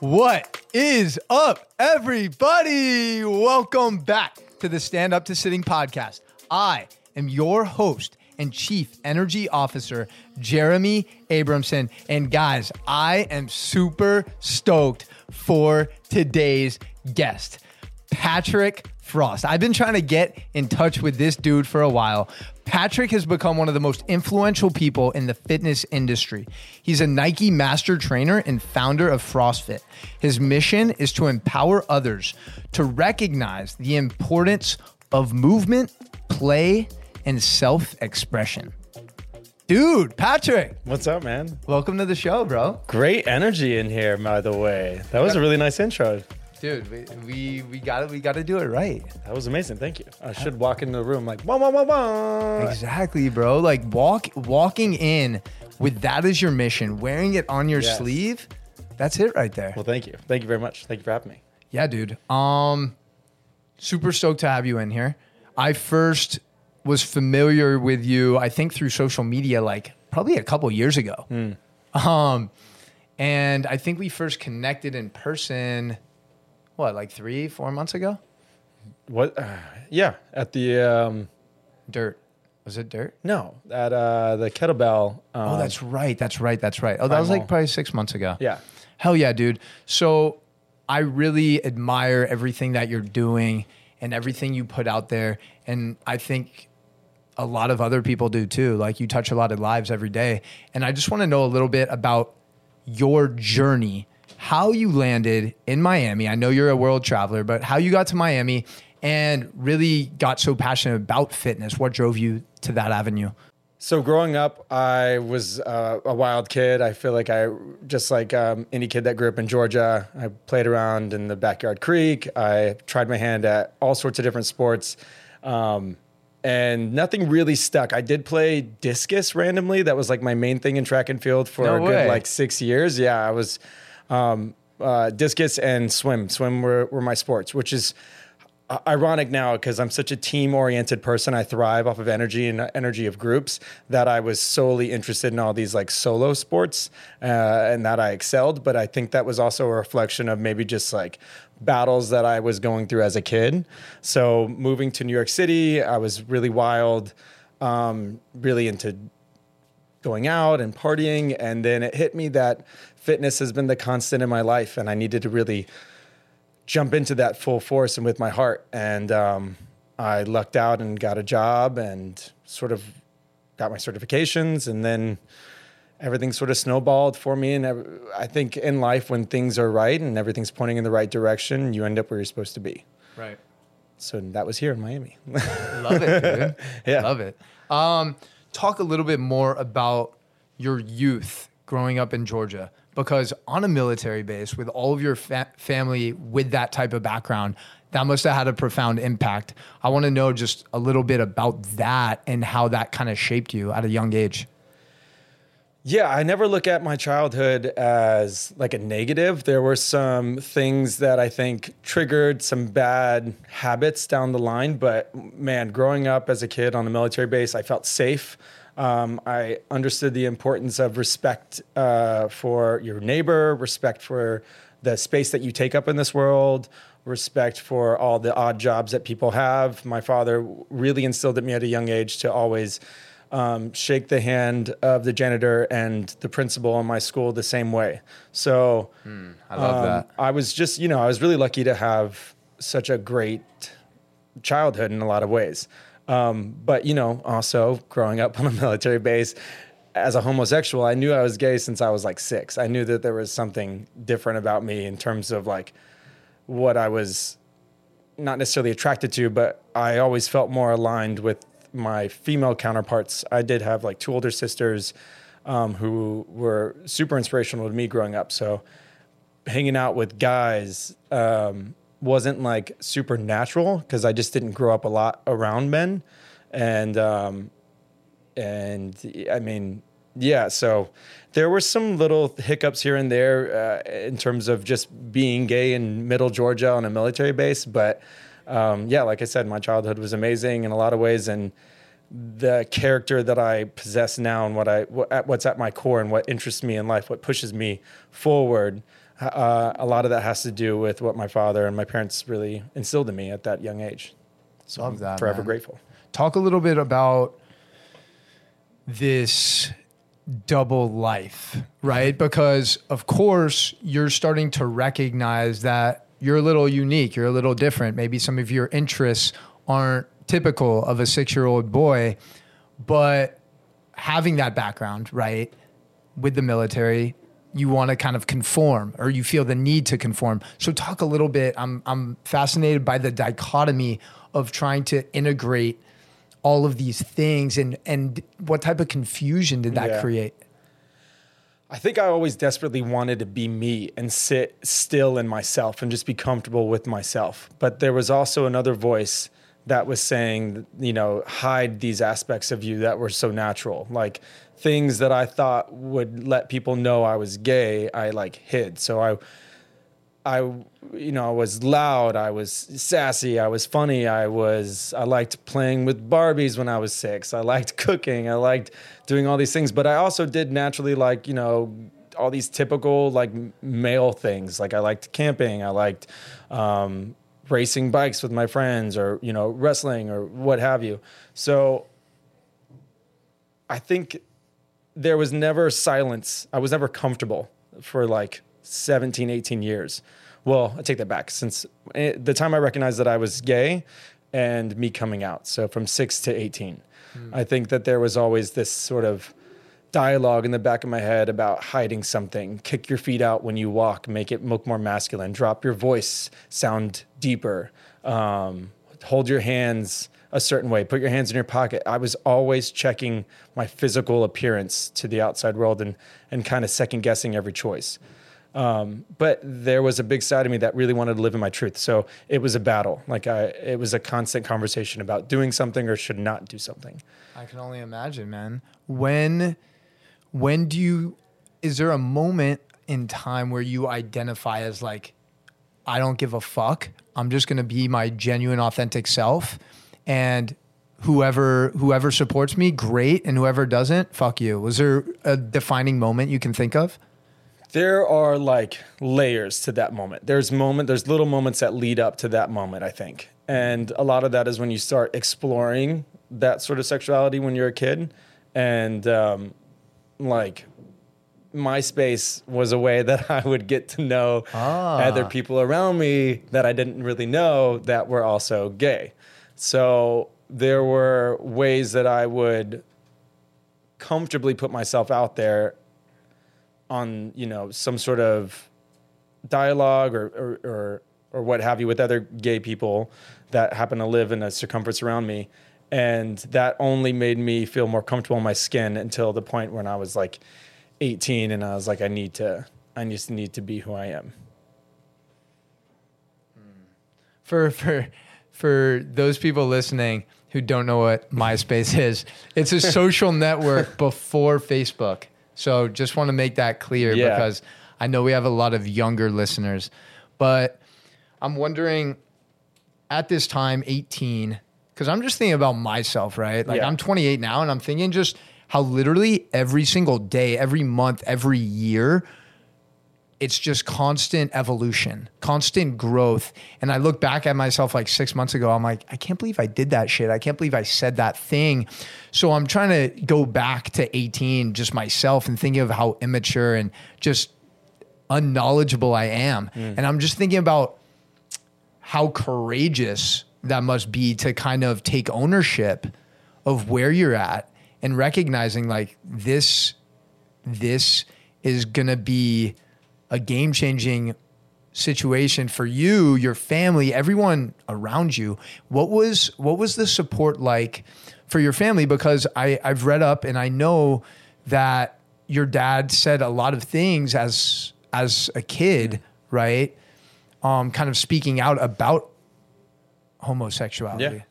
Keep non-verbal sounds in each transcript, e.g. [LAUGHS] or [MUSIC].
What is up, everybody? Welcome back to the Stand Up to Sitting podcast. I am your host and Chief Energy Officer, Jeremy Abramson. And guys, I am super stoked for today's guest, Patrick Frost. I've been trying to get in touch with this dude for a while. Patrick has become one of the most influential people in the fitness industry. He's a Nike master trainer and founder of FrostFit. His mission is to empower others to recognize the importance of movement, play, and self expression. Dude, Patrick, What's up, man? welcome to the show, bro. Great energy in here, by the way. That was a really nice intro. Dude, we we, we got we got to do it right. That was amazing. Thank you. I should walk into the room like, wah, wah, wah, wah. Exactly, bro. Like walk walking in with that as your mission, wearing it on your Yes. sleeve. That's it right there. Well, thank you. Thank you very much. Thank you for having me. Yeah, dude. Um super stoked to have you in here. I first was familiar with you I think through social media like probably a couple years ago. Um and I think we first connected in person what, like 3 4 months ago? What? Uh, yeah, at the, um, Dirt. Was it dirt? no, at uh, the kettlebell. Um, Oh, that's right. That's right. That's right. Oh, that was like probably 6 months ago. Yeah. Hell yeah, dude. So I really admire everything that you're doing and everything you put out there. And I think a lot of other people do too. Like you touch a lot of lives every day. And I just want to know a little bit about your journey, how you landed in Miami. I know you're a world traveler, but how you got to Miami and really got so passionate about fitness. What drove you to that avenue? So growing up, I was uh, a wild kid. I feel like I just like um, any kid that grew up in Georgia. I played around in the backyard creek. I tried my hand at all sorts of different sports, um, and nothing really stuck. I did play discus randomly. That was like my main thing in track and field for No a way. good like six years. Yeah, I was um, uh, discus and swim. Swim were, were my sports, which is uh, ironic now because I'm such a team oriented person. I thrive off of energy and uh, energy of groups that I was solely interested in all these like solo sports uh, and that I excelled. But I think that was also a reflection of maybe just like battles that I was going through as a kid. So moving to New York City, I was really wild, um, really into going out and partying. And then it hit me that fitness has been the constant in my life and I needed to really jump into that full force and with my heart. And um, I lucked out and got a job and sort of got my certifications. And then everything sort of snowballed for me. And I think in life, when things are right and everything's pointing in the right direction, you end up where you're supposed to be. Right. So that was here in Miami. [LAUGHS] Love it, dude. [LAUGHS] Yeah. Love it. Um, talk a little bit more about your youth growing up in Georgia, because on a military base with all of your fa- family with that type of background, that must have had a profound impact. I want to know just a little bit about that and how that kind of shaped you at a young age. Yeah, I never look at my childhood as like a negative. There were some things that I think triggered some bad habits down the line. But man, growing up as a kid on a military base, I felt safe. Um, I understood the importance of respect uh, for your neighbor, respect for the space that you take up in this world, respect for all the odd jobs that people have. My father really instilled in me at a young age to always um, shake the hand of the janitor and the principal in my school the same way. So I love um, that. I was just, you know, I was really lucky to have such a great childhood in a lot of ways. Um, but, you know, also growing up [LAUGHS] on a military base as a homosexual, I knew I was gay since I was like six. I knew that there was something different about me in terms of like what I was not necessarily attracted to, but I always felt more aligned with my female counterparts. I did have like two older sisters um, who were super inspirational to me growing up. So hanging out with guys um, wasn't like super natural because I just didn't grow up a lot around men, and um, and I mean, yeah. So there were some little hiccups here and there uh, in terms of just being gay in Middle Georgia on a military base, but um, yeah, like I said, my childhood was amazing in a lot of ways, and the character that I possess now and what I what, what's at my core and what interests me in life, what pushes me forward, uh, a lot of that has to do with what my father and my parents really instilled in me at that young age. So Love I'm that, forever man. grateful. Talk a little bit about this double life, right? Because of course you're starting to recognize that you're a little unique, you're a little different. Maybe some of your interests aren't typical of a six year old boy, but having that background, right, with the military, you want to kind of conform or you feel the need to conform. So talk a little bit. I'm I'm fascinated by the dichotomy of trying to integrate all of these things and and what type of confusion did that Yeah. create? I think I always desperately wanted to be me and sit still in myself and just be comfortable with myself. But there was also another voice that was saying, you know, hide these aspects of you that were so natural. Like things that I thought would let people know I was gay, I like hid. So I I you know, I was loud, I was sassy, I was funny, I was I liked playing with Barbies when I was 6. I liked [LAUGHS] cooking, I liked doing all these things, but I also did naturally like, you know, all these typical like male things. Like I liked camping, I liked um racing bikes with my friends or, you know, wrestling or what have you. So I think there was never silence. I was never comfortable for like 17, 18 years. Well, I take that back since eh, the time I recognized that I was gay and me coming out. So from six to 18, I think that there was always this sort of dialogue in the back of my head about hiding something. Kick your feet out when you walk, make it look more masculine. Drop your voice, sound deeper. Um, hold your hands a certain way. Put your hands in your pocket. I was always checking my physical appearance to the outside world and and kind of second guessing every choice. Um, but there was a big side of me that really wanted to live in my truth. So it was a battle. Like I, it was a constant conversation about doing something or should not do something. I can only imagine, man. When when do you is there a moment in time where you identify as like I don't give a fuck. I'm just going to be my genuine authentic self and whoever whoever supports me great and whoever doesn't fuck you. Was there a defining moment you can think of? there are like layers to that moment. There's moment, there's little moments that lead up to that moment, I think. And a lot of that is when you start exploring that sort of sexuality when you're a kid. And um, like MySpace was a way [LAUGHS] that I would get to know Ah. other people around me that I didn't really know that were also gay. So there were ways that I would comfortably put myself out there on you know some sort of dialogue or or or, or what have you with other gay people that happen to live in a circumference around me and that only made me feel more comfortable in my skin until the point when I was like 18 and I was like I need to I just need to be who I am. Hmm. For for for those people listening who don't know what MySpace [LAUGHS] is, it's a social network [LAUGHS] before Facebook. So just want to make that clear Yeah. because I know we have a lot of younger listeners. But I'm wondering at this time, 18, because I'm just thinking about myself, right? Like Yeah. I'm 28 now and I'm thinking just how literally every single day, every month, every year, it's just constant evolution, constant growth. And I look back at myself like six months ago, I'm like, I can't believe I did that shit. I can't believe I said that thing. So I'm trying to go back to 18, just myself, and thinking of how immature and just unknowledgeable I am. Mm. And I'm just thinking about how courageous that must be to kind of take ownership of where you're at and recognizing like this this is going to be a game changing situation for you, your family, everyone around you. What was what was the support like for your family? Because I, I've read up and I know that your dad said a lot of things as as a kid, right? Um, kind of speaking out about homosexuality. Yeah.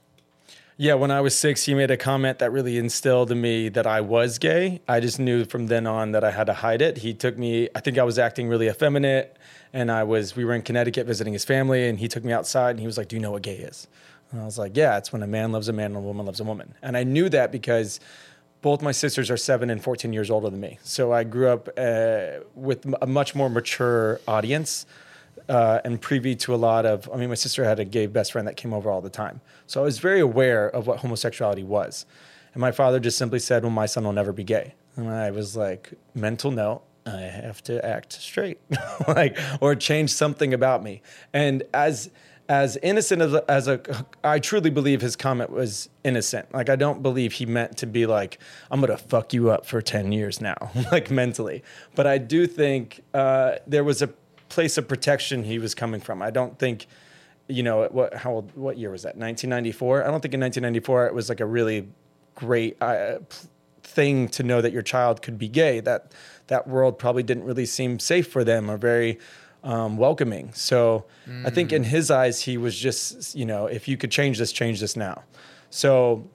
Yeah, when I was six, he made a comment that really instilled in me that I was gay. I just knew from then on that I had to hide it. He took me, I think I was acting really effeminate, and I was, we were in Connecticut visiting his family, and he took me outside and he was like, Do you know what gay is? And I was like, Yeah, it's when a man loves a man and a woman loves a woman. And I knew that because both my sisters are seven and 14 years older than me. So I grew up uh, with a much more mature audience uh, and privy to a lot of, I mean, my sister had a gay best friend that came over all the time. So I was very aware of what homosexuality was. And my father just simply said, well, my son will never be gay. And I was like, mental note, I have to act straight, [LAUGHS] like, or change something about me. And as, as innocent as a, as a, I truly believe his comment was innocent. Like, I don't believe he meant to be like, I'm to fuck you up for 10 years now, [LAUGHS] like mentally. But I do think uh, there was a place of protection he was coming from. I don't think, you know, what, how old, what year was that? 1994? I don't think in 1994 it was like a really great uh, thing to know that your child could be gay. That, that world probably didn't really seem safe for them or very, um, welcoming. So mm. I think in his eyes, he was just, you know, if you could change this, change this now. So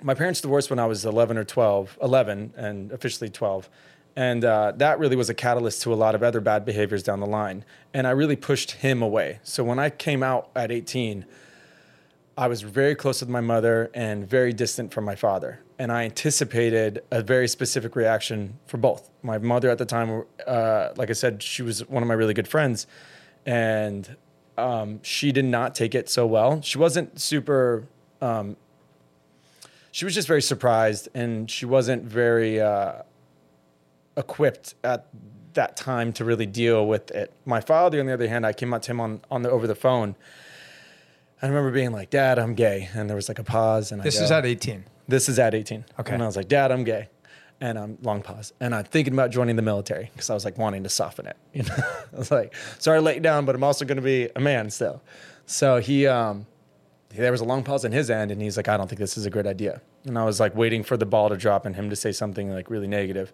my parents divorced when I was 11 or 12, 11 and officially 12. And uh, that really was a catalyst to a lot of other bad behaviors down the line. And I really pushed him away. So when I came out at 18, I was very close with my mother and very distant from my father. And I anticipated a very specific reaction for both. My mother at the time, uh, like I said, she was one of my really good friends. And um, she did not take it so well. She wasn't super, um, she was just very surprised and she wasn't very uh, equipped at that time to really deal with it. My father, on the other hand, I came out to him on, on the, over the phone I remember being like, Dad, I'm gay. And there was like a pause. And this I go, is at 18. This is at 18. Okay. And I was like, Dad, I'm gay. And I'm um, long pause. And I'm thinking about joining the military because I was like wanting to soften it. You know, [LAUGHS] I was like, sorry, lay down, but I'm also going to be a man still. So he, um, there was a long pause on his end, and he's like, I don't think this is a good idea. And I was like waiting for the ball to drop and him to say something like really negative.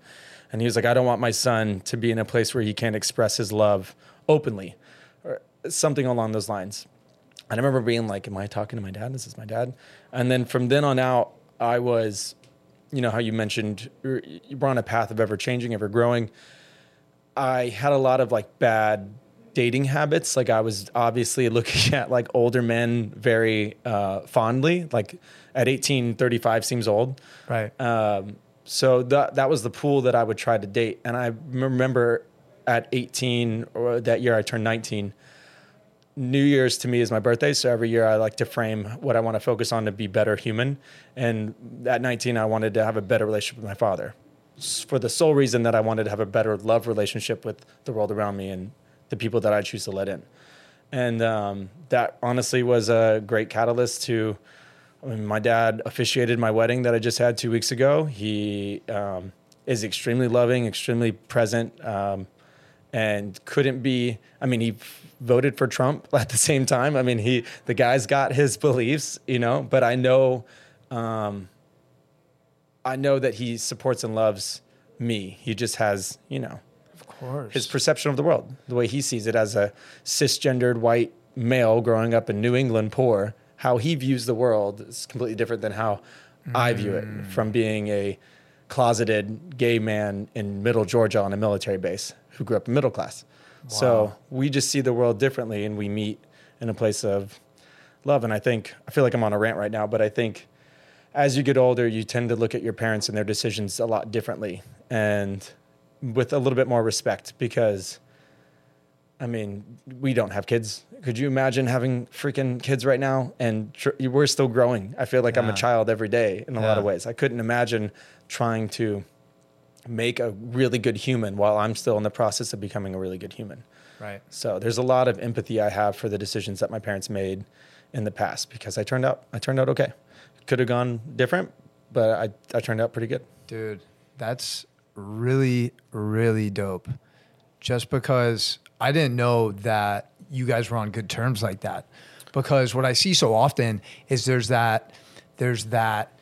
And he was like, I don't want my son to be in a place where he can't express his love openly or something along those lines. And I remember being like, "Am I talking to my dad? This is my dad." And then from then on out, I was, you know, how you mentioned you were on a path of ever changing, ever growing. I had a lot of like bad dating habits. Like I was obviously looking [LAUGHS] at like older men very uh, fondly. Like at 18, 35 seems old. Right. Um, so that that was the pool that I would try to date. And I remember at 18 or that year I turned 19 New Year's to me is my birthday, so every year I like to frame what I want to focus on to be better human. And at 19, I wanted to have a better relationship with my father, for the sole reason that I wanted to have a better love relationship with the world around me and the people that I choose to let in. And um, that honestly was a great catalyst to. I mean, my dad officiated my wedding that I just had two weeks ago. He um, is extremely loving, extremely present. Um, and couldn't be. I mean, he voted for Trump [LAUGHS] at the same time. I mean, he the guy's got his beliefs, you know. But I know, um, I know that he supports and loves me. He just has, you know, of course, his perception of the world, the way he sees it as a cisgendered white male growing up in New England, poor. How he views the world is completely different than how mm. I view it mm. from being a closeted gay man in middle Georgia on a military base who grew up in middle class. Wow. So we just see the world differently and we meet in a place of love. And I think, I feel like I'm on a rant right now, but I think as you get older, you tend to look at your parents and their decisions a lot differently and with a little bit more respect because. I mean, we don't have kids. Could you imagine having freaking kids right now? And tr- we're still growing. I feel like yeah. I'm a child every day in a yeah. lot of ways. I couldn't imagine trying to make a really good human while I'm still in the process of becoming a really good human. Right. So there's a lot of empathy I have for the decisions that my parents made in the past because I turned out I turned out okay. Could have gone different, but I I turned out pretty good. Dude, that's really really dope. Just because I didn't know that you guys were on good terms like that. Because what I see so often is there's that there's that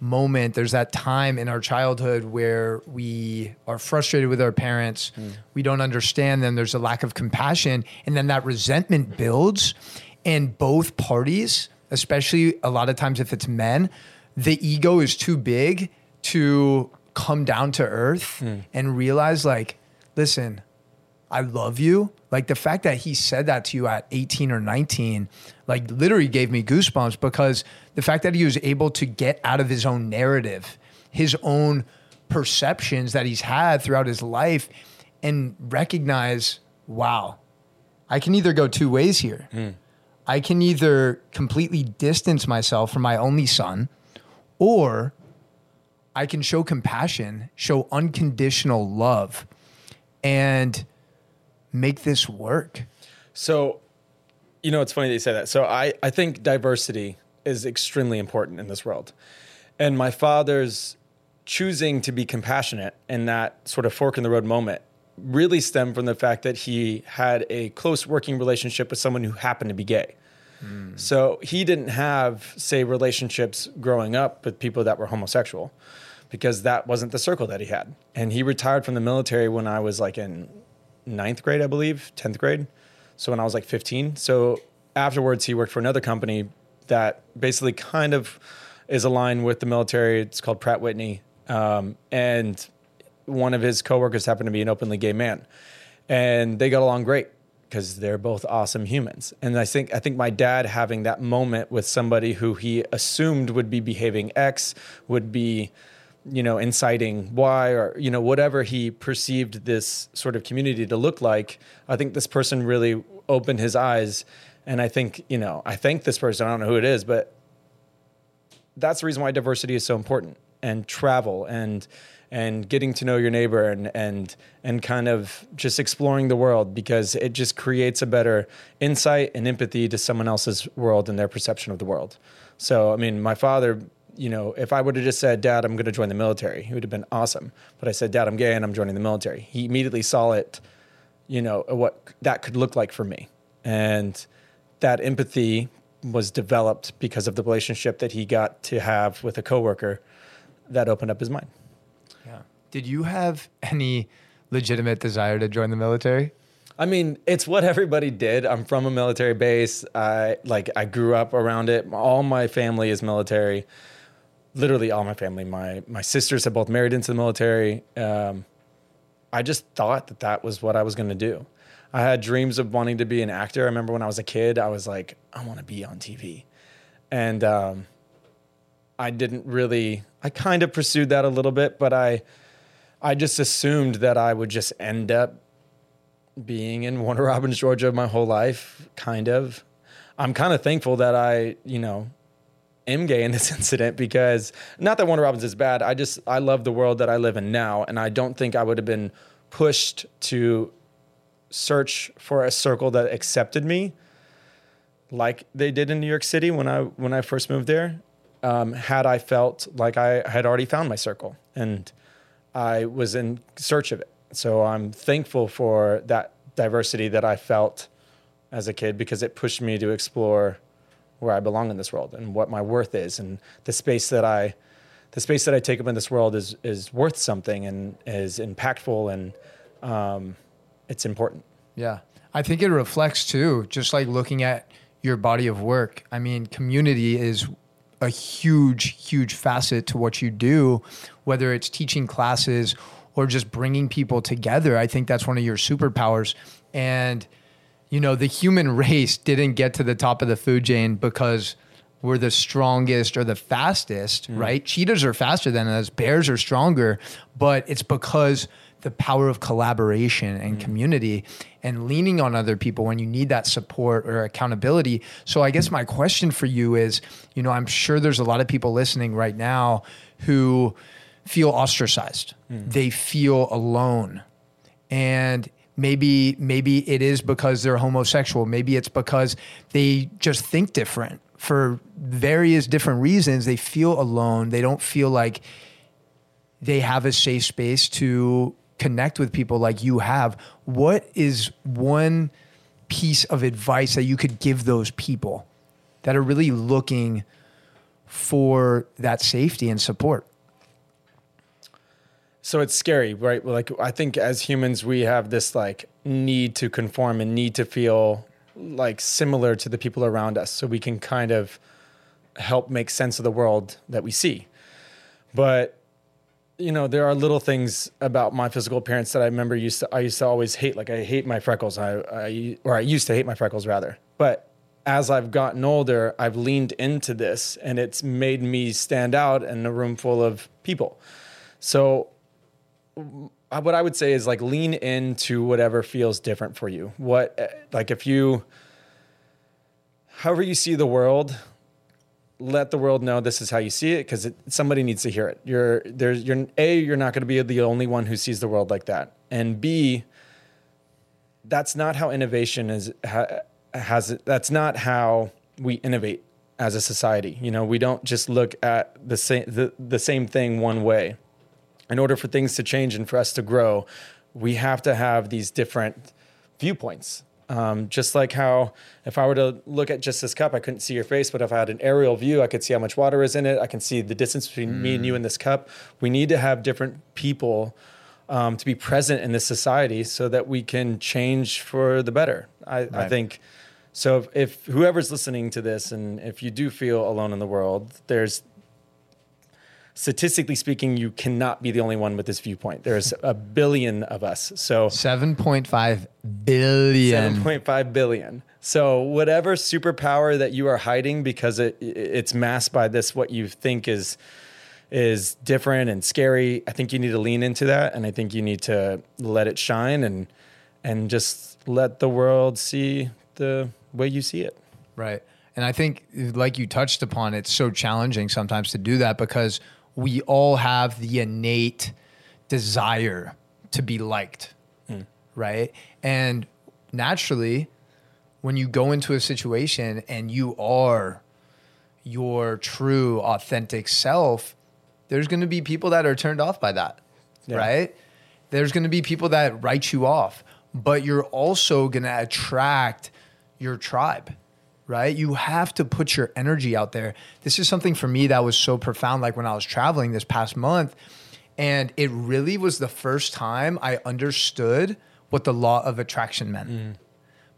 moment, there's that time in our childhood where we are frustrated with our parents, mm. we don't understand them, there's a lack of compassion, and then that resentment builds. And both parties, especially a lot of times if it's men, the ego is too big to come down to earth mm. and realize, like, listen, I love you. Like the fact that he said that to you at 18 or 19, like literally gave me goosebumps because the fact that he was able to get out of his own narrative his own perceptions that he's had throughout his life and recognize, wow, I can either go two ways here. Hmm. I can either completely distance myself from my only son, or I can show compassion, show unconditional love, and make this work. So, you know, it's funny that you say that. So, I, I think diversity is extremely important in this world. And my father's choosing to be compassionate in that sort of fork in the road moment really stemmed from the fact that he had a close working relationship with someone who happened to be gay. Hmm. So he didn't have, say, relationships growing up with people that were homosexual because that wasn't the circle that he had. And he retired from the military when I was like in ninth grade, I believe, 10th grade. So when I was like 15. So afterwards, he worked for another company that basically kind of is aligned with the military. It's called Pratt Whitney. Um, and one of his coworkers happened to be an openly gay man. And they got along great because they're both awesome humans. And I think I think my dad having that moment with somebody who he assumed would be behaving X would be you know inciting why or you know whatever he perceived this sort of community to look like. I think this person really opened his eyes and I think, you know, I thank this person, I don't know who it is, but that's the reason why diversity is so important and travel and and getting to know your neighbor and and and kind of just exploring the world because it just creates a better insight and empathy to someone else's world and their perception of the world. So I mean, my father, you know, if I would have just said, "Dad, I'm going to join the military," he would have been awesome. But I said, "Dad, I'm gay and I'm joining the military." He immediately saw it, you know, uh, what that could look like for me, and that empathy was developed because of the relationship that he got to have with a coworker that opened up his mind. Yeah. Did you have any legitimate desire to join the military? I mean, it's what everybody did. I'm from a military base. I like I grew up around it. All my family is military. Literally all my family. My my sisters have both married into the military. Um, I just thought that that was what I was going to do. I had dreams of wanting to be an actor. I remember when I was a kid, I was like, I want to be on TV, and um, I didn't really. I kind of pursued that a little bit, but I, I just assumed that I would just end up being in Warner Robins, Georgia, my whole life. Kind of. I'm kind of thankful that I, you know, am gay in this [LAUGHS] incident because not that Warner Robins is bad. I just I love the world that I live in now, and I don't think I would have been pushed to search for a circle that accepted me like they did in New York City when I when I first moved there. Um, had I felt like I had already found my circle and I was in search of it. So I'm thankful for that diversity that I felt as a kid because it pushed me to explore where I belong in this world and what my worth is and the space that I the space that I take up in this world is is worth something and is impactful and um, it's important. Yeah. I think it reflects too, just like looking at your body of work. I mean, community is a huge, huge facet to what you do, whether it's teaching classes or just bringing people together. I think that's one of your superpowers. And, you know, the human [LAUGHS] race didn't get to the top of the food chain because we're the strongest or the fastest, mm. right? Cheetahs are faster than us, bears are stronger, but it's because the power of collaboration and mm. community and leaning on other people when you need that support or accountability. So I guess my question for you is, you know, I'm sure there's a lot of people listening right now who feel ostracized. Mm. They feel alone. And maybe maybe it is because they're homosexual, maybe it's because they just think different for various different reasons. They feel alone. They don't feel like they have a safe space to connect with people like you have. What is one piece of advice that you could give those people that are really looking for that safety and support? So it's scary, right? Like I think as humans we have this like need to conform and need to feel like similar to the people around us so we can kind of help make sense of the world that we see. But you know, there are little things about my physical appearance that I remember used to I used to always hate. Like I hate my freckles. I, I or I used to hate my freckles rather. But as I've gotten older, I've leaned into this and it's made me stand out in a room full of people. So, what I would say is like lean into whatever feels different for you. What, uh, like, if you, however you see the world, let the world know this is how you see it because somebody needs to hear it. You're there's you're a you're not going to be the only one who sees the world like that, and b that's not how innovation is ha, has it. That's not how we innovate as a society. You know, we don't just look at the same the, the same thing one way. In order for things to change and for us to grow, we have to have these different viewpoints um, just like how if I were to look at just this cup, I couldn't see your face, but if I had an aerial view, I could see how much water is in it. I can see the distance between mm. me and you in this cup. We need to have different people um, to be present in this society so that we can change for the better. I, right. I think so. If, if whoever's listening to this, and if you do feel alone in the world, there's statistically speaking, you cannot be the only one with this viewpoint. There's a billion of us. So 7.5 billion. 7.5 billion. So whatever superpower that you are hiding because it it's masked by this what you think is is different and scary, I think you need to lean into that and I think you need to let it shine and and just let the world see the way you see it. Right. And I think like you touched upon it's so challenging sometimes to do that because we all have the innate desire to be liked, mm. right? And naturally, when you go into a situation and you are your true, authentic self, there's going to be people that are turned off by that, yeah. right? There's going to be people that write you off, but you're also going to attract your tribe right? You have to put your energy out there. This is something for me that was so profound, like when I was traveling this past month. And it really was the first time I understood what the law of attraction meant. Mm.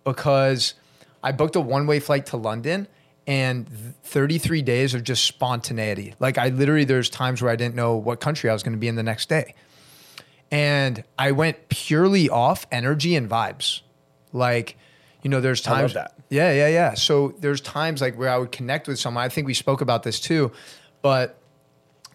Because I booked a one way flight to London and 33 days of just spontaneity. Like, I literally, there's times where I didn't know what country I was going to be in the next day. And I went purely off energy and vibes. Like, you know, there's times that. Yeah, yeah, yeah. So there's times like where I would connect with someone. I think we spoke about this too, but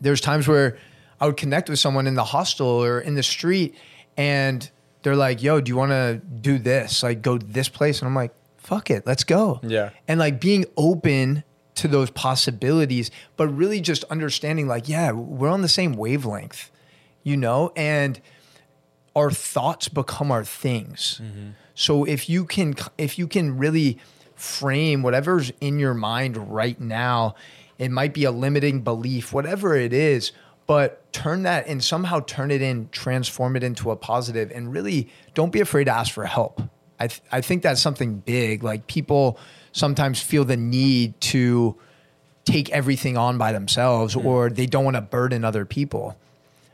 there's times where I would connect with someone in the hostel or in the street, and they're like, "Yo, do you want to do this? Like, go to this place?" And I'm like, "Fuck it, let's go." Yeah. And like being open to those possibilities, but really just understanding, like, yeah, we're on the same wavelength, you know, and our thoughts become our things. Mm-hmm. So if you can if you can really frame whatever's in your mind right now, it might be a limiting belief, whatever it is, but turn that and somehow turn it in, transform it into a positive and really don't be afraid to ask for help. I th- I think that's something big. Like people sometimes feel the need to take everything on by themselves mm. or they don't want to burden other people.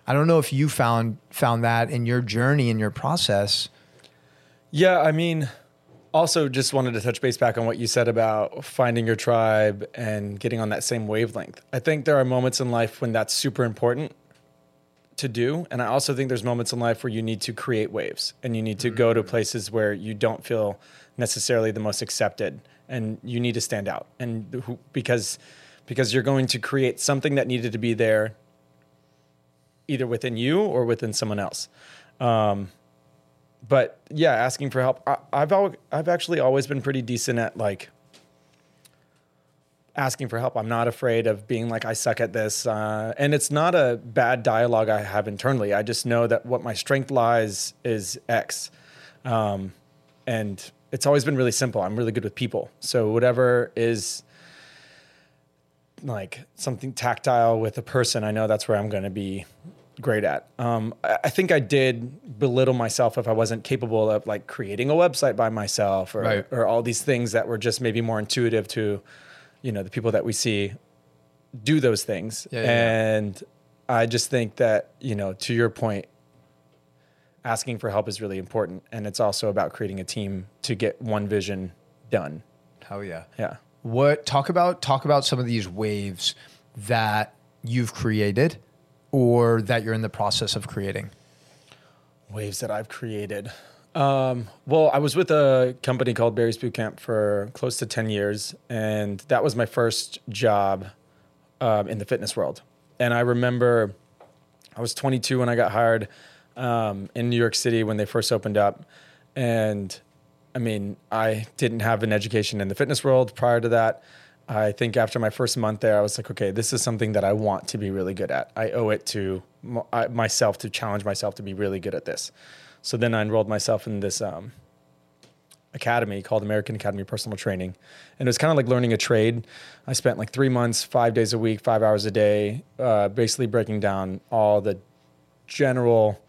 I don't know if you found found that in your journey in your process. Yeah, I mean, also just wanted to touch base back on what you said about finding your tribe and getting on that same wavelength. I think there are moments in life when that's super important to do. And I also think there's moments in life where you need to create waves and you need to mm-hmm. go to mm. places where you don't feel necessarily the most accepted and you need to stand out. And because because you're going to create something that needed to be there either within you or within someone else. Um, but yeah, asking for help. I, I've al- I've actually always been pretty decent at like asking for help. I'm not afraid of being like I suck at this, uh, and it's not a bad dialogue I have internally. I just know that what my strength lies is X, um, and it's always been really simple. I'm really good with people, so whatever is like something tactile with a person, I know that's where I'm going to be great at. Um, I think I did belittle myself if I wasn't capable of like creating a website by myself or, right. or all these things that were just maybe more intuitive to, you know, the people that we see do those things. Yeah, yeah, and yeah. I just think that, you know, to your point, asking for help is really important. And it's also about creating a team to get one vision done. Hell yeah. Yeah. What talk about talk about some of these waves that you've created or that you're in the process of creating? Waves that I've created. Um, well, I was with a company called Barry's Boot Camp for close to 10 years, and that was my first job um, in the fitness world. And I remember I was 22 when I got hired um, in New York City when they first opened up. And I mean, I didn't have an education in the fitness world prior to that. I think after my first month there, I was like, okay, this is something that I want to be really good at. I owe it to myself to challenge myself to be really good at this. So then I enrolled myself in this um, academy called American Academy of Personal Training. And it was kind of like learning a trade. I spent like three months, five days a week, five hours a day, uh, basically breaking down all the general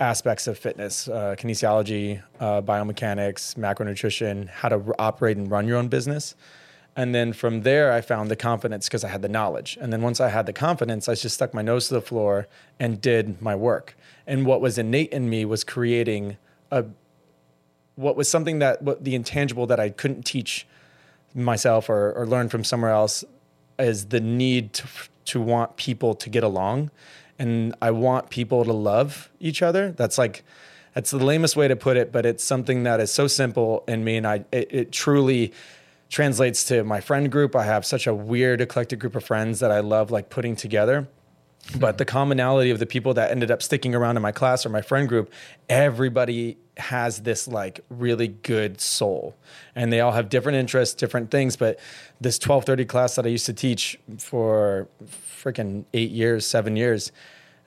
aspects of fitness uh, kinesiology, uh, biomechanics, macronutrition, how to r- operate and run your own business. And then from there, I found the confidence because I had the knowledge. And then once I had the confidence, I just stuck my nose to the floor and did my work. And what was innate in me was creating a what was something that what the intangible that I couldn't teach myself or, or learn from somewhere else is the need to, to want people to get along and I want people to love each other. That's like that's the lamest way to put it, but it's something that is so simple in me and I it, it truly translates to my friend group. I have such a weird eclectic group of friends that I love like putting together. Hmm. But the commonality of the people that ended up sticking around in my class or my friend group, everybody has this like really good soul. And they all have different interests, different things. But this 1230 class that I used to teach for freaking eight years, seven years,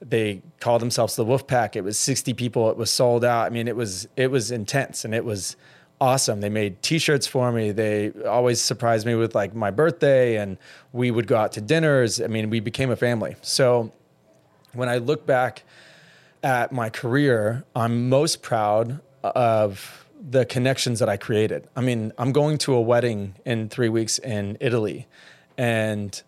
they called themselves the Wolf Pack. It was 60 people. It was sold out. I mean, it was it was intense and it was awesome. They made t-shirts for me. They always surprised me with like my birthday and we would go out to dinners. I mean, we became a family. So when I look back at my career, I'm most proud of the connections that I created. I mean, I'm going to a wedding in 3 weeks in Italy and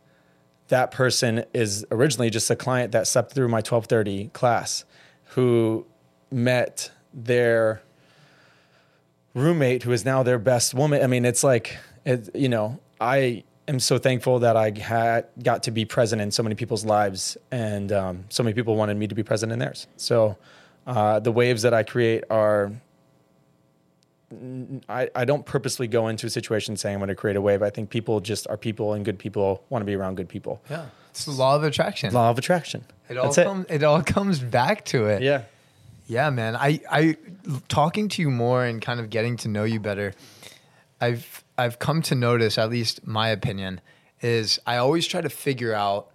that person is originally just a client that stepped through my 1230 class who met their roommate who is now their best woman. I mean, it's like, it, you know, I am so thankful that I had got to be present in so many people's lives, and um, so many people wanted me to be present in theirs. So uh, the waves that I create are. I, I don't purposely go into a situation saying I'm going to create a wave. I think people just are people, and good people want to be around good people. Yeah. It's the law of attraction. Law of attraction. It all That's it. comes it all comes back to it. Yeah. Yeah, man. I, I talking to you more and kind of getting to know you better. I've I've come to notice, at least my opinion, is I always try to figure out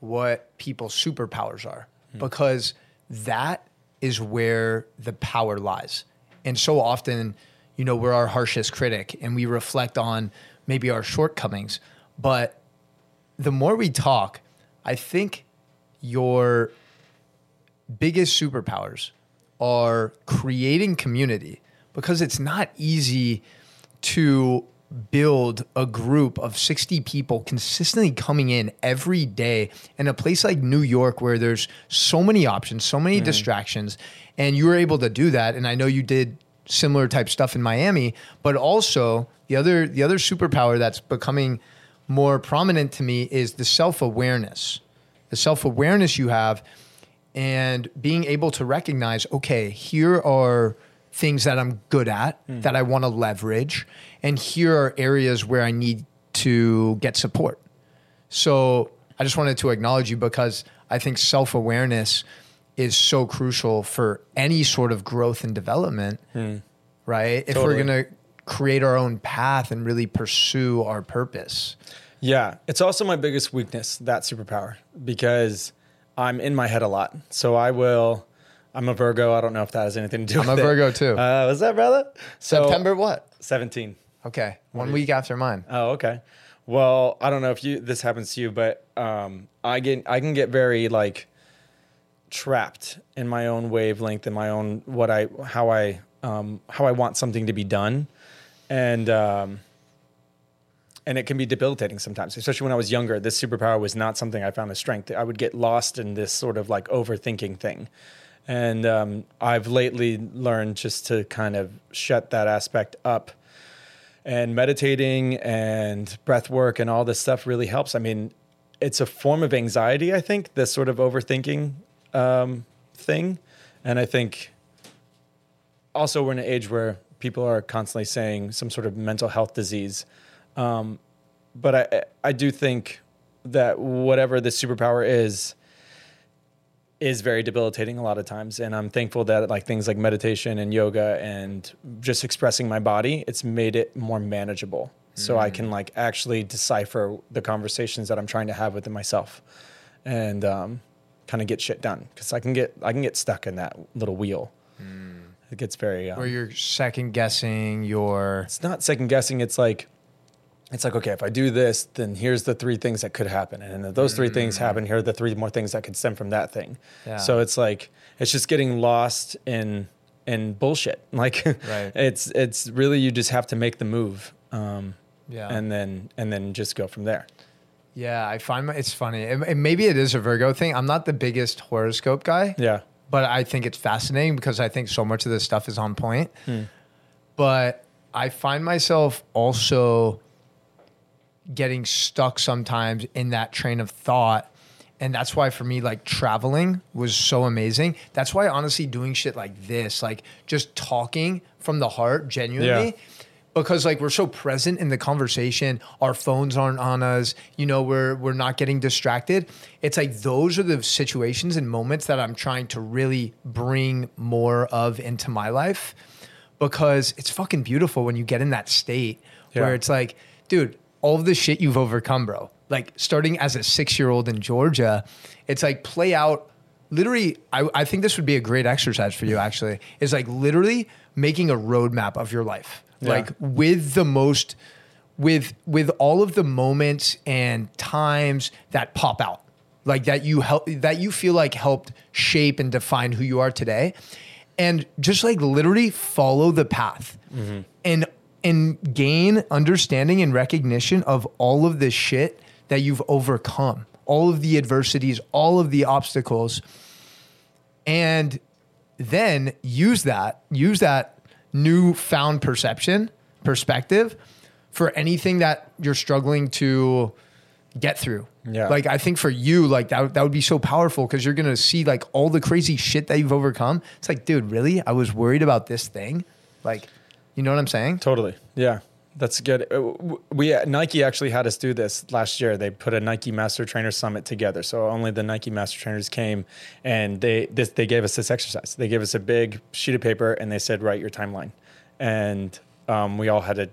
what people's superpowers are hmm. because that is where the power lies. And so often, you know, we're our harshest critic and we reflect on maybe our shortcomings. But the more we talk, I think your biggest superpowers are creating community because it's not easy to build a group of 60 people consistently coming in every day in a place like New York where there's so many options, so many mm-hmm. distractions and you were able to do that and I know you did similar type stuff in Miami, but also the other the other superpower that's becoming more prominent to me is the self-awareness. The self-awareness you have and being able to recognize okay here are things that i'm good at hmm. that i want to leverage and here are areas where i need to get support. So i just wanted to acknowledge you because i think self-awareness is so crucial for any sort of growth and development hmm. right? If we're going to create our own path and really pursue our purpose. Yeah, it's also my biggest weakness, that superpower, because I'm in my head a lot. So I will, I'm a Virgo. I don't know if that has anything to do I'm with a it. Virgo too. Uh, was that, brother? So, september what 17. okay one week after mine Oh, okay. Well, I don't know if you this happens to you, but um, I get I can get very like trapped in my own wavelength and my own what I how I um, how I want something to be done, and um, and it can be debilitating sometimes. Especially when I was younger, this superpower was not something I found a strength. I would get lost in this sort of like overthinking thing. And um, I've lately learned just to kind of shut that aspect up and meditating and breath work and all this stuff really helps. I mean, it's a form of anxiety, I think, this sort of overthinking um, thing. And I think, also we're in an age where people are constantly saying some sort of mental health disease. Um, but I, I do think that whatever the superpower is, is very debilitating a lot of times. And I'm thankful that like things like meditation and yoga and just expressing my body, it's made it more manageable. So I can like actually decipher the conversations that I'm trying to have within myself and um, kind of get shit done. Cause I can get, I can get stuck in that little wheel. It gets very, um, Where you're second guessing your it's not second guessing. It's like, it's like, okay, if I do this, then here's the three things that could happen. And if those three things happen, here are the three more things that could stem from that thing. Yeah. So it's like, it's just getting lost in, in bullshit. [LAUGHS] Like Right. it's, it's really, you just have to make the move. Um, Yeah. and then, and then just go from there. Yeah, I find my, it's funny. And and maybe it is a Virgo thing. I'm not the biggest horoscope guy, Yeah. but I think it's fascinating because I think so much of this stuff is on point. Hmm. But I find myself also getting stuck sometimes in that train of thought. And that's why for me, like traveling was so amazing. That's why honestly doing shit like this, like just talking from the heart genuinely. Yeah. Because like we're so present in the conversation, our phones aren't on us, you know, we're we're not getting distracted. It's like those are the situations and moments that I'm trying to really bring more of into my life because it's fucking beautiful when you get in that state Yeah. where it's like, dude, all of the shit you've overcome, bro. Like starting as a six year old in Georgia, it's like play out. Literally, I, I think this would be a great exercise for you. Actually, is like literally making a roadmap of your life, Yeah. like with the most, with with all of the moments and times that pop out, like that you help that you feel like helped shape and define who you are today, and just like literally follow the path mm-hmm. and and gain understanding and recognition of all of the shit that you've overcome, all of the adversities, all of the obstacles, and then use that, use that newfound perception, perspective for anything that you're struggling to get through. Yeah. Like I think for you, like that, that would be so powerful because you're gonna see like all the crazy shit that you've overcome. It's like, dude, really? I was worried about this thing. Like, you know what I'm saying? Totally. Yeah. That's good. Uh, We Nike actually had us do this last year. They put a Nike Master Trainer Summit together. So only the Nike Master Trainers came, and they this they gave us this exercise. They gave us a big sheet of paper, and they said write your timeline, and um, we all had to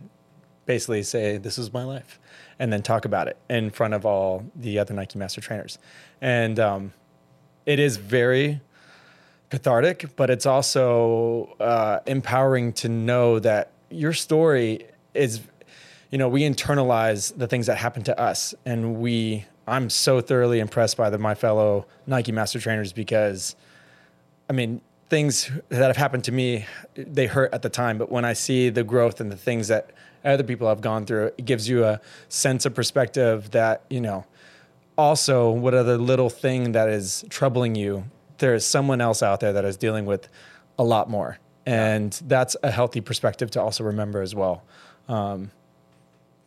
basically say this is my life, and then talk about it in front of all the other Nike Master Trainers, and um, it is very cathartic, but it's also uh, empowering to know that your story is, you know, we internalize the things that happen to us, and we. I'm so thoroughly impressed by the, my fellow Nike Master Trainers because, I mean, things that have happened to me, they hurt at the time, but when I see the growth and the things that other people have gone through, it gives you a sense of perspective that you know also what other little thing that is troubling you there is someone else out there that is dealing with a lot more. And that's a healthy perspective to also remember as well. Um,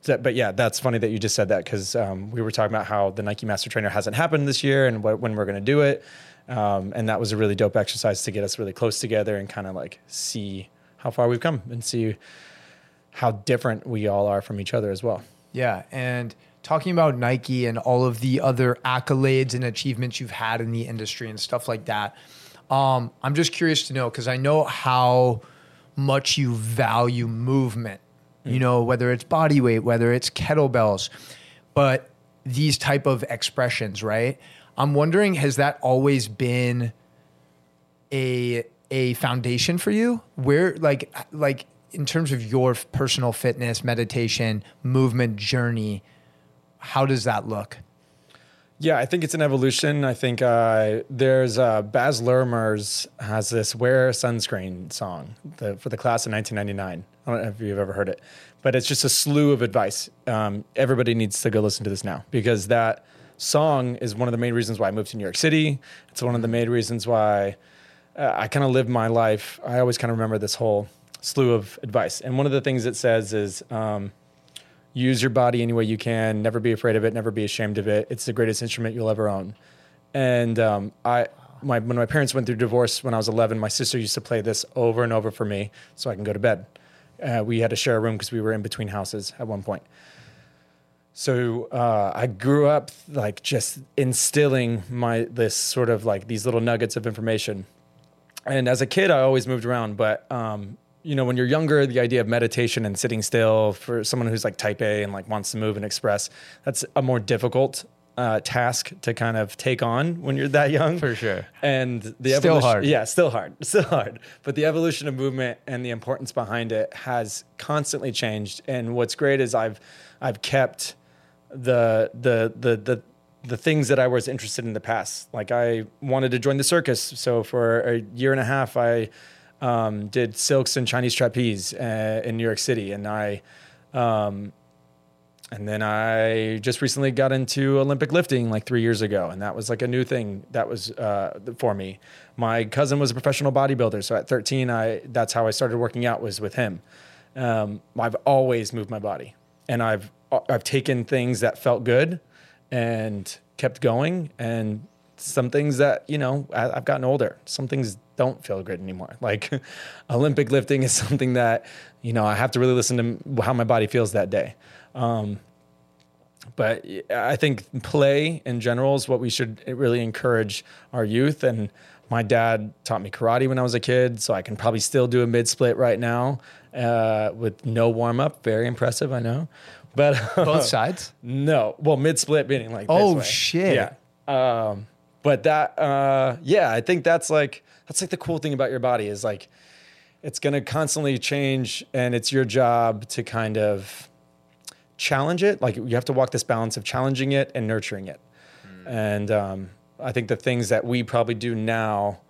that, but yeah that's funny that you just said that because um, we were talking about how the nike master trainer hasn't happened this year and what, when we're going to do it. Um, and that was a really dope exercise to get us really close together and kind of like see how far we've come and see how different we all are from each other as well. Yeah, and talking about Nike and all of the other accolades and achievements you've had in the industry and stuff like that. Um, I'm just curious to know because I know how much you value movement. You know, whether it's body weight, whether it's kettlebells, but these type of expressions, right? I'm wondering, has that always been a a foundation for you where like like in terms of your personal fitness meditation movement journey how does that look Yeah, I think it's an evolution. I think uh, there's uh, Baz Luhrmann's has this "Wear Sunscreen" song the, for the class of 1999. I don't know if you've ever heard it, but it's just a slew of advice. Um, everybody needs to go listen to this now because that song is one of the main reasons why I moved to New York City. It's one of the main reasons why uh, I kind of live my life. I always kind of remember this whole slew of advice, and one of the things it says is. Um, use your body any way you can never be afraid of it never be ashamed of it it's the greatest instrument you'll ever own and um, i my when my parents went through divorce when I was 11, my sister used to play this over and over for me so I can go to bed. Uh, we had to share a room because we were in between houses at one point. So uh, I grew up like just instilling my this sort of like these little nuggets of information. And as a kid, I always moved around, but um, you know, when you're younger, the idea of meditation and sitting still for someone who's like type A and like wants to move and express, that's a more difficult uh, task to kind of take on when you're that young. For sure. And the Still evolution, hard. yeah, still hard, [LAUGHS] still hard. But the evolution of movement and the importance behind it has constantly changed. And what's great is I've I've kept the the the the the things that I was interested in the past. Like I wanted to join the circus, so for a year and a half, I um, did silks and Chinese trapeze uh, in New York City, and I. Um, and then I just recently got into Olympic lifting like three years ago, and that was like a new thing that was uh, for me. My cousin was a professional bodybuilder, so at 13, I that's how I started working out was with him. Um, I've always moved my body, and I've I've taken things that felt good and kept going, and some things that you know I- I've gotten older. Some things don't feel good anymore. [LAUGHS] Like Olympic lifting is something that you know I have to really listen to how my body feels that day. Um, but I think play in general is what we should really encourage our youth. And my dad taught me karate when I was a kid, so I can probably still do a mid split right now uh, with no warm up. Very impressive, I know. But Both [LAUGHS] sides. no, well, mid split meaning like Oh, shit. yeah. Um, but that, uh, yeah, I think that's like that's like the cool thing about your body is like it's going to constantly change, and it's your job to kind of challenge it. Like you have to walk this balance of challenging it and nurturing it. And um, I think the things that we probably do now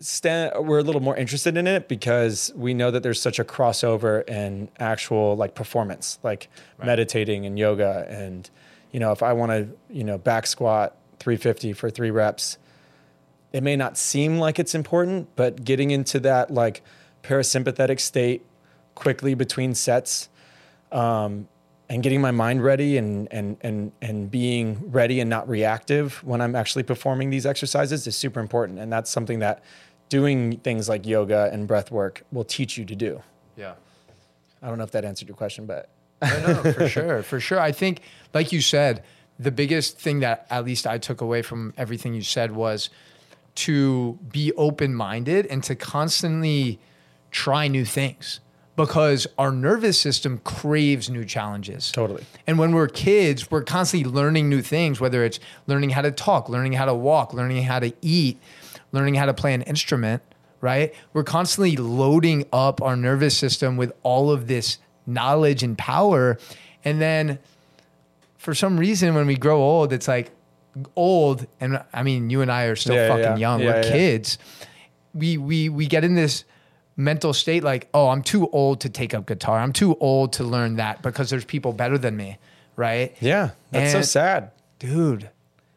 stand we're a little more interested in it because we know that there's such a crossover in actual like performance like meditating and yoga and you know if i want to you know back squat 350 for three reps it may not seem like it's important but getting into that like parasympathetic state quickly between sets um, and getting my mind ready and and and and being ready and not reactive when I'm actually performing these exercises is super important, and that's something that doing things like yoga and breath work will teach you to do. Yeah. I don't know if that answered your question, but No, no, for sure, for sure. I think, like you said, the biggest thing that at least I took away from everything you said was to be open minded and to constantly try new things because our nervous system craves new challenges. Totally. And when we're kids, we're constantly learning new things, whether it's learning how to talk, learning how to walk, learning how to eat, learning how to play an instrument, right? We're constantly loading up our nervous system with all of this knowledge and power. And then for some reason, when we grow old, it's like old. And I mean, you and I are still Yeah, fucking yeah. young. Yeah, we're kids. We, we, we get in this mental state like, oh, I'm too old to take up guitar. I'm too old to learn that because there's people better than me, right? yeah, that's so sad. Dude.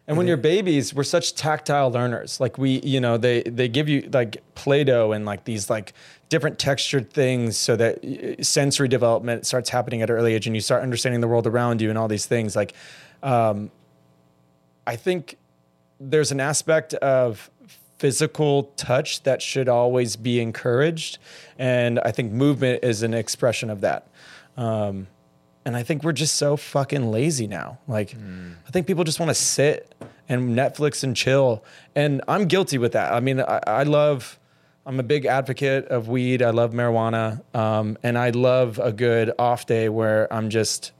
And when you're babies, we're such tactile learners. Like we, you know, they they give you like Play-Doh and like these like different textured things so that uh, sensory development starts happening at an early age and you start understanding the world around you and all these things. Like, um, I think there's an aspect of physical touch that should always be encouraged, and I think movement is an expression of that. Um, and I think we're just so fucking lazy now. Like, I think people just want to sit and Netflix and chill. And I'm guilty with that. I mean, I, I love, I'm a big advocate of weed. I love marijuana. Um, and I love a good off day where I'm just,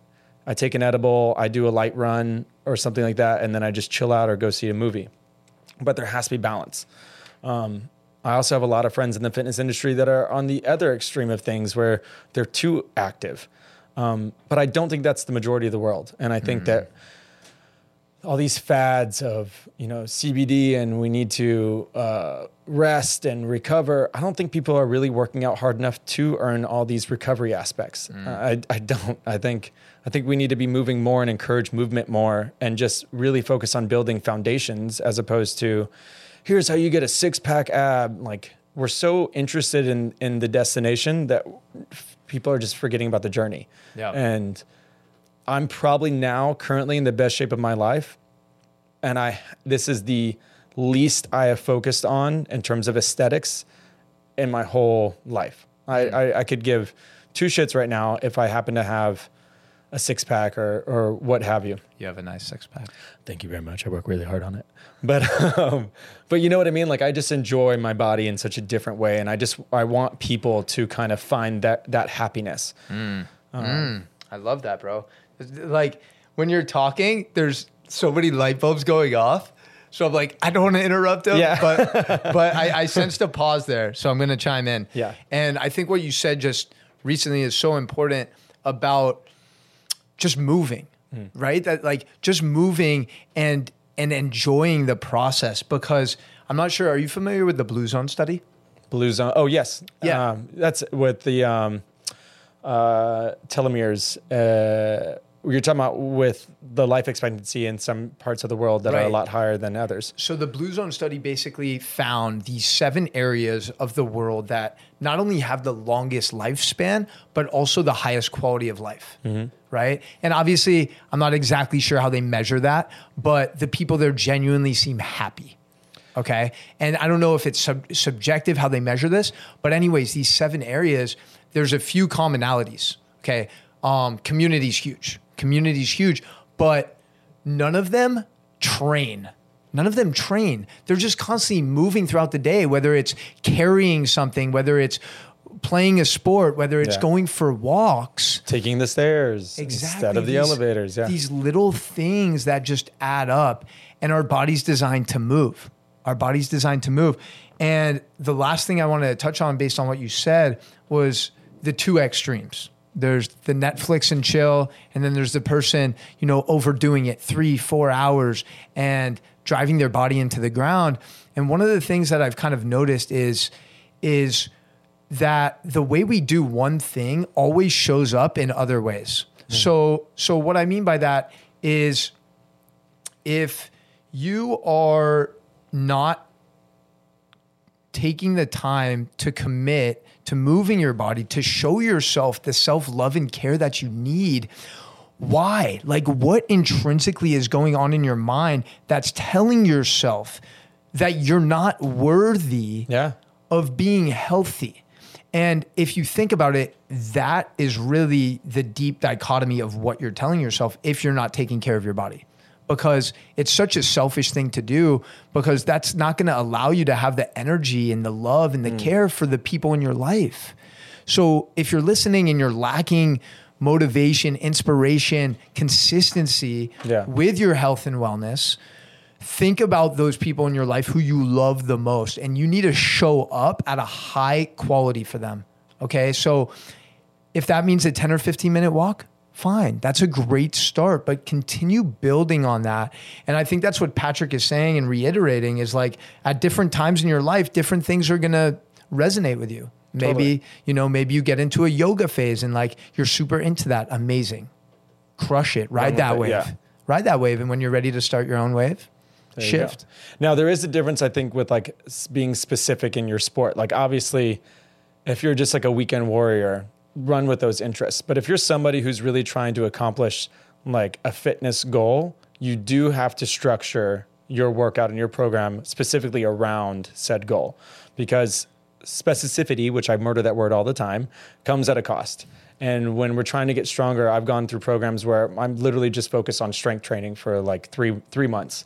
I take an edible, I do a light run or something like that, and then I just chill out or go see a movie. But there has to be balance. Um, I also have a lot of friends in the fitness industry that are on the other extreme of things where they're too active. Um, but I don't think that's the majority of the world. And I think that all these fads of you know CBD and we need to uh, rest and recover. I don't think people are really working out hard enough to earn all these recovery aspects. Mm. Uh, I, I don't. I think I think we need to be moving more and encourage movement more and just really focus on building foundations as opposed to here's how you get a six pack ab. Like we're so interested in in the destination that people are just forgetting about the journey. Yeah. And I'm probably now currently in the best shape of my life. And I this is the least I have focused on in terms of aesthetics in my whole life. I, hmm. I, I could give two shits right now if I happen to have a six pack or, or what have you. You have a nice six pack. Thank you very much. I work really hard on it. But [LAUGHS] um, but you know what I mean? Like I just enjoy my body in such a different way and I just I want people to kind of find that that happiness. Hmm. Um, hmm. I love that, bro. Like when you're talking, there's so many light bulbs going off. So I'm like, I don't want to interrupt him, Yeah. but [LAUGHS] but I, I sensed a pause there, so I'm going to chime in. Yeah. And I think what you said just recently is so important about just moving, right? That like just moving and and enjoying the process because I'm not sure. Are you familiar with the Blue Zone study? Blue zone. Oh yes. Yeah. Um, that's with the um, uh, telomeres. Uh, you're talking about with the life expectancy in some parts of the world that are a lot higher than others. So the Blue Zone study basically found these seven areas of the world that not only have the longest lifespan, but also the highest quality of life. Right. And obviously, I'm not exactly sure how they measure that, but the people there genuinely seem happy. Okay. And I don't know if it's sub- subjective how they measure this, but, anyways, these seven areas, there's a few commonalities. Okay. Um, is huge. Community's huge, but none of them train. None of them train. They're just constantly moving throughout the day, whether it's carrying something, whether it's playing a sport, whether it's Yeah. going for walks Taking the stairs exactly instead of the elevators. Yeah. These little things that just add up, and our body's designed to move. Our body's designed to move. And the last thing I wanted to touch on, based on what you said, was the two extremes. There's the Netflix and chill, and then there's the person, you know, overdoing it three, four hours and driving their body into the ground. And one of the things that I've kind of noticed is, is that the way we do one thing always shows up in other ways. Hmm. So so what I mean by that is if you are not taking the time to commit to moving your body to show yourself the self-love and care that you need why like what intrinsically is going on in your mind that's telling yourself that you're not worthy yeah. of being healthy. And if you think about it, that is really the deep dichotomy of what you're telling yourself if you're not taking care of your body. Because it's such a selfish thing to do, because that's not going to allow you to have the energy and the love and the mm. care for the people in your life. So if you're listening and you're lacking motivation, inspiration, consistency Yeah. with your health and wellness, think about those people in your life who you love the most and you need to show up at a high quality for them okay so if that means a 10 or 15 minute walk fine that's a great start but continue building on that. And i think that's what patrick is saying and reiterating is like at different times in your life different things are going to resonate with you. Maybe Totally. you know maybe you get into a yoga phase and like you're super into that. Amazing. Crush it. Ride that wave. yeah. ride that wave and when you're ready to start your own wave There shift. Now there is a difference, I think, with like being specific in your sport. Like obviously, if you're just like a weekend warrior, run with those interests. But if you're somebody who's really trying to accomplish like a fitness goal, you do have to structure your workout and your program specifically around said goal, because specificity, which I murder that word all the time, comes at a cost. And when we're trying to get stronger, I've gone through programs where I'm literally just focused on strength training for like three three months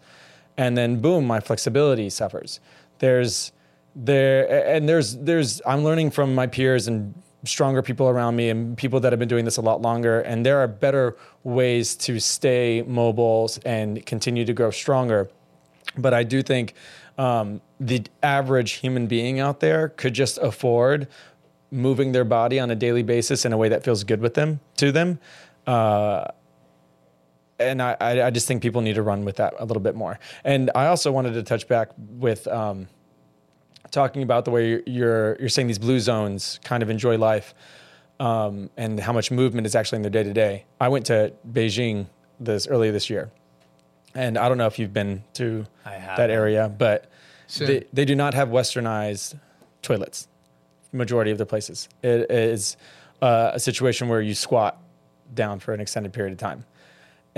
and then boom my flexibility suffers there's there and there's there's i'm learning from my peers and stronger people around me and people that have been doing this a lot longer. And there are better ways to stay mobile and continue to grow stronger. But i do think um, the average human being out there could just afford moving their body on a daily basis in a way that feels good with them to them. Uh, and I, I just think people need to run with that a little bit more. And I also wanted to touch back with um, talking about the way you're, you're you're saying these blue zones kind of enjoy life, um, and how much movement is actually in their day to day. I went to Beijing this earlier this year, and I don't know if you've been to that area, but Soon. they, they do not have westernized toilets. Majority of the places, it is uh, a situation where you squat down for an extended period of time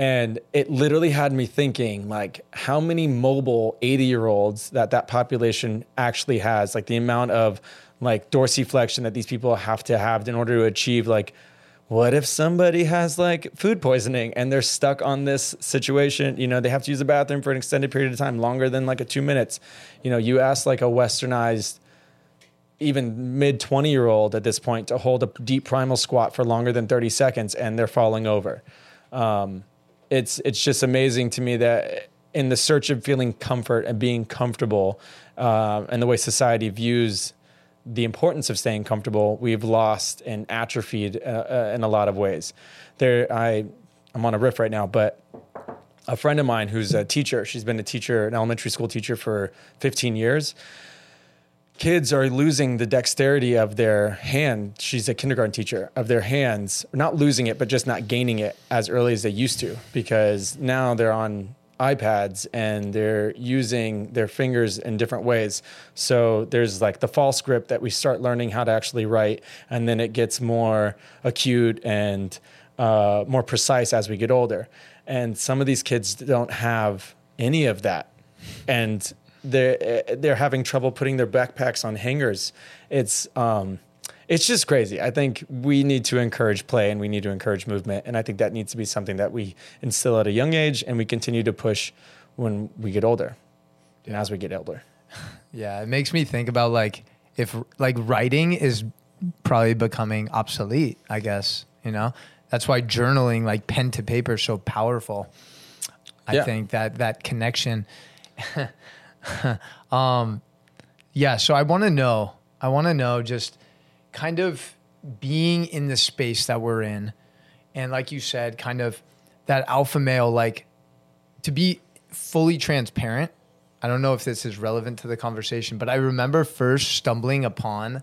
And it literally had me thinking, like, how many mobile 80 year olds that that population actually has, like the amount of like dorsiflexion that these people have to have in order to achieve, like, what if somebody has like food poisoning and they're stuck on this situation? You know, they have to use the bathroom for an extended period of time, longer than like a two minutes. You know, you ask like a westernized, even mid 20 year old at this point to hold a deep primal squat for longer than 30 seconds and they're falling over. Um, it's it's just amazing to me that in the search of feeling comfort and being comfortable, uh, and the way society views the importance of staying comfortable, we've lost and atrophied uh, uh, in a lot of ways. There, I I'm on a riff right now, but a friend of mine who's a teacher, she's been a teacher, an elementary school teacher for 15 years kids are losing the dexterity of their hand. She's a kindergarten teacher of their hands, not losing it, but just not gaining it as early as they used to because now they're on iPads and they're using their fingers in different ways. So there's like the false grip that we start learning how to actually write, and then it gets more acute and uh, more precise as we get older. And some of these kids don't have any of that. And they're they're having trouble putting their backpacks on hangers. It's um, it's just crazy. I think we need to encourage play and we need to encourage movement, and I think that needs to be something that we instill at a young age and we continue to push when we get older and as we get older. [LAUGHS] Yeah, it makes me think about like if like writing is probably becoming obsolete. I guess you know that's why journaling, like pen to paper, is so powerful. I Yeah. think that that connection. [LAUGHS] [LAUGHS] um, yeah. So I want to know. I want to know just kind of being in the space that we're in, and like you said, kind of that alpha male, like to be fully transparent. I don't know if this is relevant to the conversation, but I remember first stumbling upon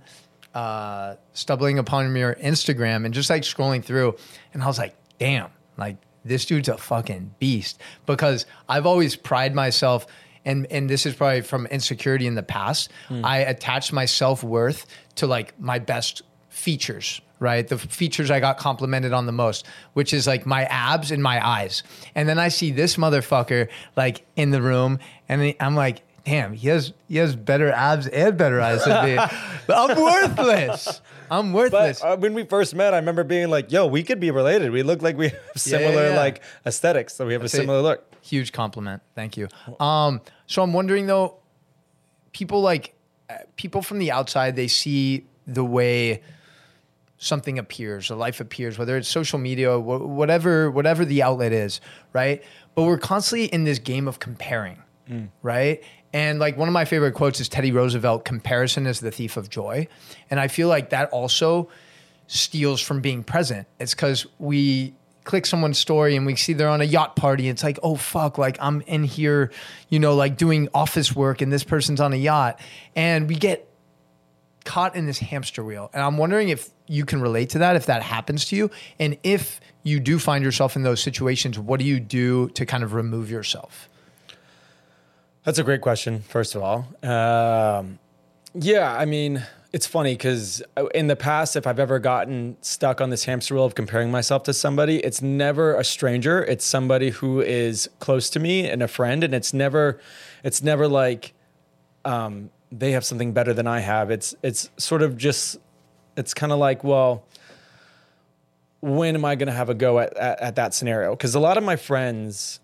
uh, stumbling upon your Instagram and just like scrolling through, and I was like, damn, like this dude's a fucking beast. Because I've always pride myself, and and this is probably from insecurity in the past. I attached my self worth to like my best features, right? The features I got complimented on the most, which is like my abs and my eyes. And then I see this motherfucker like in the room, and I'm like, damn, he has he has better abs and better eyes than me. [LAUGHS] I'm worthless. I'm worthless. But uh, when we first met, I remember being like, "Yo, we could be related. We look like we have similar yeah. like aesthetics, so we have a say- similar look." Huge compliment. Thank you. Um, so I'm wondering though, people like uh, people from the outside, they see the way something appears, or life appears, whether it's social media, wh- whatever, whatever the outlet is, right? But we're constantly in this game of comparing, right? And like one of my favorite quotes is Teddy Roosevelt: "Comparison is the thief of joy," and I feel like that also steals from being present. It's because we click someone's story and we see they're on a yacht party. It's like, oh fuck, like I'm in here, you know, like doing office work and this person's on a yacht. And we get caught in this hamster wheel. And I'm wondering if you can relate to that, if that happens to you. And if you do find yourself in those situations, what do you do to kind of remove yourself? That's a great question, first of all. Um, yeah, I mean, it's funny because in the past, if I've ever gotten stuck on this hamster wheel of comparing myself to somebody, it's never a stranger. It's somebody who is close to me and a friend, and it's never, it's never like um, they have something better than I have. It's it's sort of just, it's kind of like, well, when am I going to have a go at, at, at that scenario? Because a lot of my friends,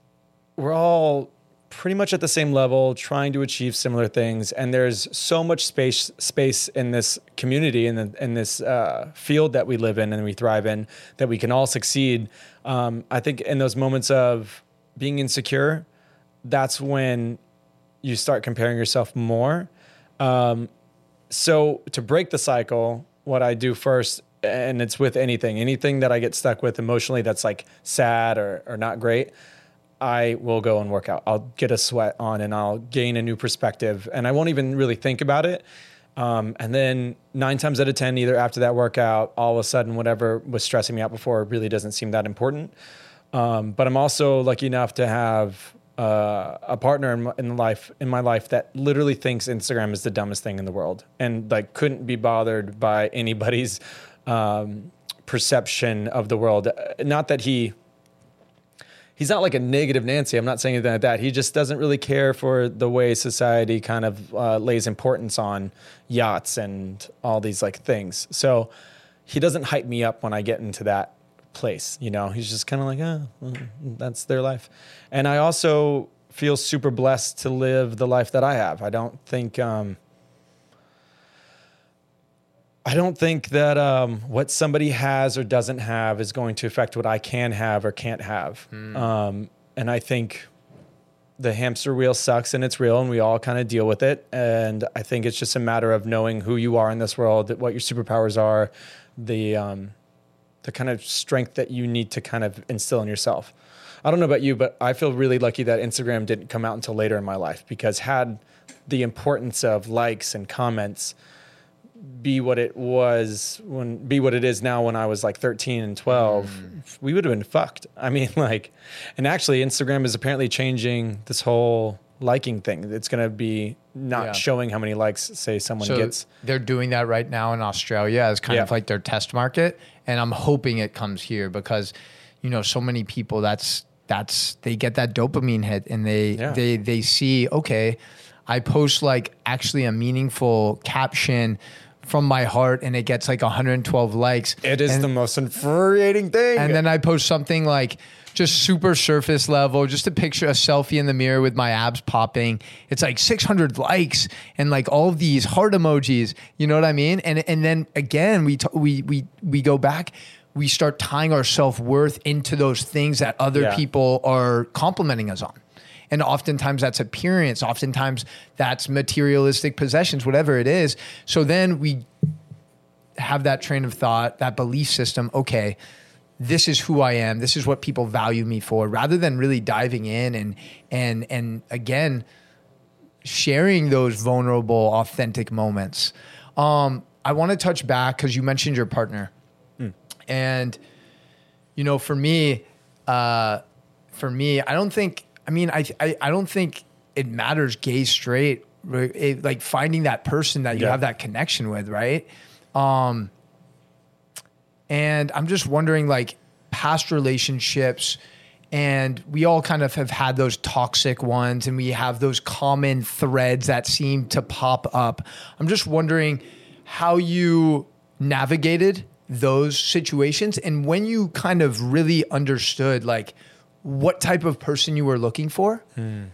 we're all pretty much at the same level, trying to achieve similar things, and there's so much space space in this community in the, in this uh, field that we live in and we thrive in that we can all succeed. Um, I think in those moments of being insecure, that's when you start comparing yourself more. Um, so to break the cycle, what I do first, and it's with anything, anything that I get stuck with emotionally that's like sad or, or not great, I will go and work out. I'll get a sweat on and I'll gain a new perspective and I won't even really think about it. Um, and then nine times out of 10, either after that workout, all of a sudden, whatever was stressing me out before really doesn't seem that important. Um, but I'm also lucky enough to have uh, a partner in in life in my life that literally thinks Instagram is the dumbest thing in the world and like couldn't be bothered by anybody's um, perception of the world. Uh, Not that he he's not like a negative Nancy. I'm not saying anything like that. He just doesn't really care for the way society kind of uh, lays importance on yachts and all these like things. So he doesn't hype me up when I get into that place. You know, he's just kind of like, well, that's their life. And I also feel super blessed to live the life that I have. I don't think. Um, I don't think that um, what somebody has or doesn't have is going to affect what I can have or can't have. Mm. Um, and I think the hamster wheel sucks and it's real and we all kind of deal with it. And I think it's just a matter of knowing who you are in this world, what your superpowers are, the, um, the kind of strength that you need to kind of instill in yourself. I don't know about you, but I feel really lucky that Instagram didn't come out until later in my life because had the importance of likes and comments – be what it was when be what it is now when I was like 13 and 12 mm. we would have been fucked I mean [LAUGHS] like and actually Instagram is apparently changing this whole liking thing it's going to be not yeah. showing how many likes say someone so gets they're doing that right now in Australia as kind yeah. of like their test market and I'm hoping it comes here because you know so many people that's that's they get that dopamine hit and they yeah. they they see okay I post like actually a meaningful caption from my heart and it gets like 112 likes. It is and, the most infuriating thing. And then I post something like just super surface level, just a picture, a selfie in the mirror with my abs popping. It's like 600 likes and like all these heart emojis. You know what I mean? And and then again, we t- we we we go back. We start tying our self worth into those things that other yeah. people are complimenting us on. And oftentimes that's appearance, oftentimes that's materialistic possessions, whatever it is. So then we have that train of thought, that belief system, okay, this is who I am, this is what people value me for, rather than really diving in and and and again sharing those vulnerable, authentic moments. Um, I want to touch back because you mentioned your partner. Mm. And you know, for me, uh, for me, I don't think I mean, I, I, I don't think it matters gay, straight, it, like finding that person that you yeah. have that connection with, right? Um, and I'm just wondering, like, past relationships, and we all kind of have had those toxic ones, and we have those common threads that seem to pop up. I'm just wondering how you navigated those situations and when you kind of really understood, like, what type of person you were looking for. Hmm.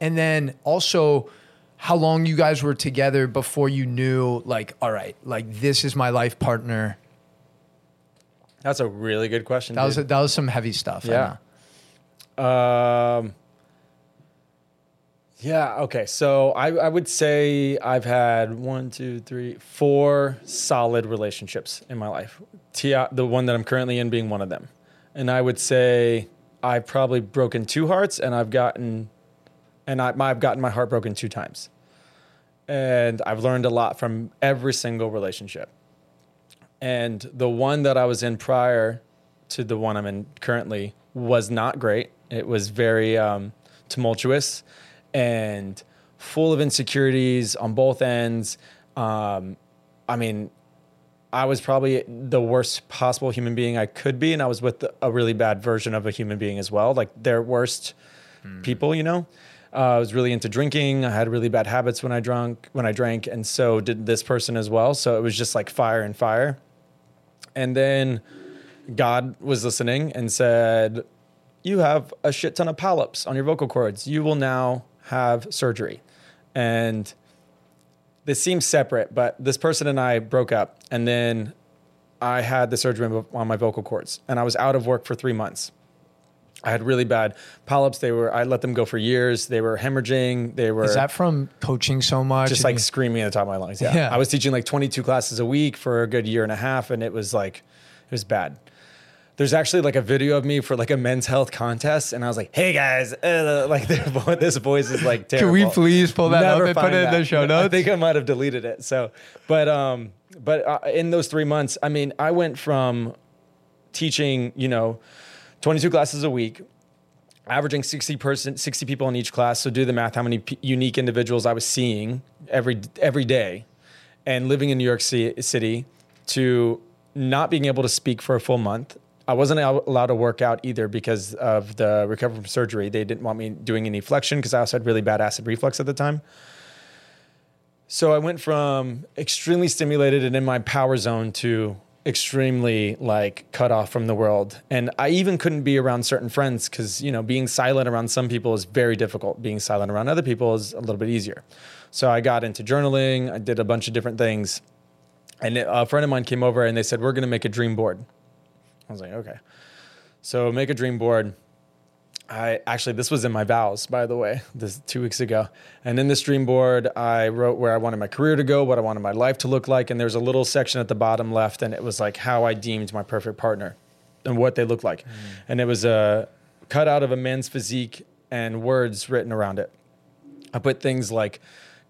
And then also how long you guys were together before you knew like all right, like this is my life partner. That's a really good question. That dude. was a, that was some heavy stuff. Yeah. Um yeah. Okay. So I, I would say I've had one, two, three, four solid relationships in my life. Tia, the one that I'm currently in being one of them. And I would say I've probably broken two hearts and I've gotten and I, I've gotten my heart broken two times. And I've learned a lot from every single relationship. And the one that I was in prior to the one I'm in currently was not great. It was very um, tumultuous and full of insecurities on both ends. Um, I mean, I was probably the worst possible human being I could be, and I was with a really bad version of a human being as well, like their worst mm. people, you know. Uh, I was really into drinking. I had really bad habits when I drunk, when I drank, and so did this person as well. So it was just like fire and fire. And then God was listening and said, "You have a shit ton of polyps on your vocal cords. You will now have surgery." And this seems separate, but this person and I broke up, and then I had the surgery on my vocal cords, and I was out of work for three months. I had really bad polyps. They were I let them go for years. They were hemorrhaging. They were Is that from coaching so much? Just like screaming at the top of my lungs. Yeah. yeah. I was teaching like 22 classes a week for a good year and a half and it was like it was bad there's actually like a video of me for like a men's health contest, and I was like, "Hey guys," [LAUGHS] uh, like [LAUGHS] this voice is like terrible. Can we please pull that Never up and put it in the show notes? I think I might have deleted it. So, but um, but uh, in those three months, I mean, I went from teaching, you know, 22 classes a week, averaging 60 person, 60 people in each class. So do the math, how many p- unique individuals I was seeing every every day, and living in New York City to not being able to speak for a full month I wasn't allowed to work out either because of the recovery from surgery. They didn't want me doing any flexion because I also had really bad acid reflux at the time. So I went from extremely stimulated and in my power zone to extremely like cut off from the world. And I even couldn't be around certain friends because, you know, being silent around some people is very difficult. Being silent around other people is a little bit easier. So I got into journaling, I did a bunch of different things. And a friend of mine came over and they said, We're going to make a dream board. I was like, Okay. So make a dream board. I actually, this was in my vows, by the way, [LAUGHS] this two weeks ago. And in this dream board, I wrote where I wanted my career to go, what I wanted my life to look like. And there's a little section at the bottom left, and it was like how I deemed my perfect partner and what they looked like. Mm. And it was a cut out of a man's physique and words written around it. I put things like,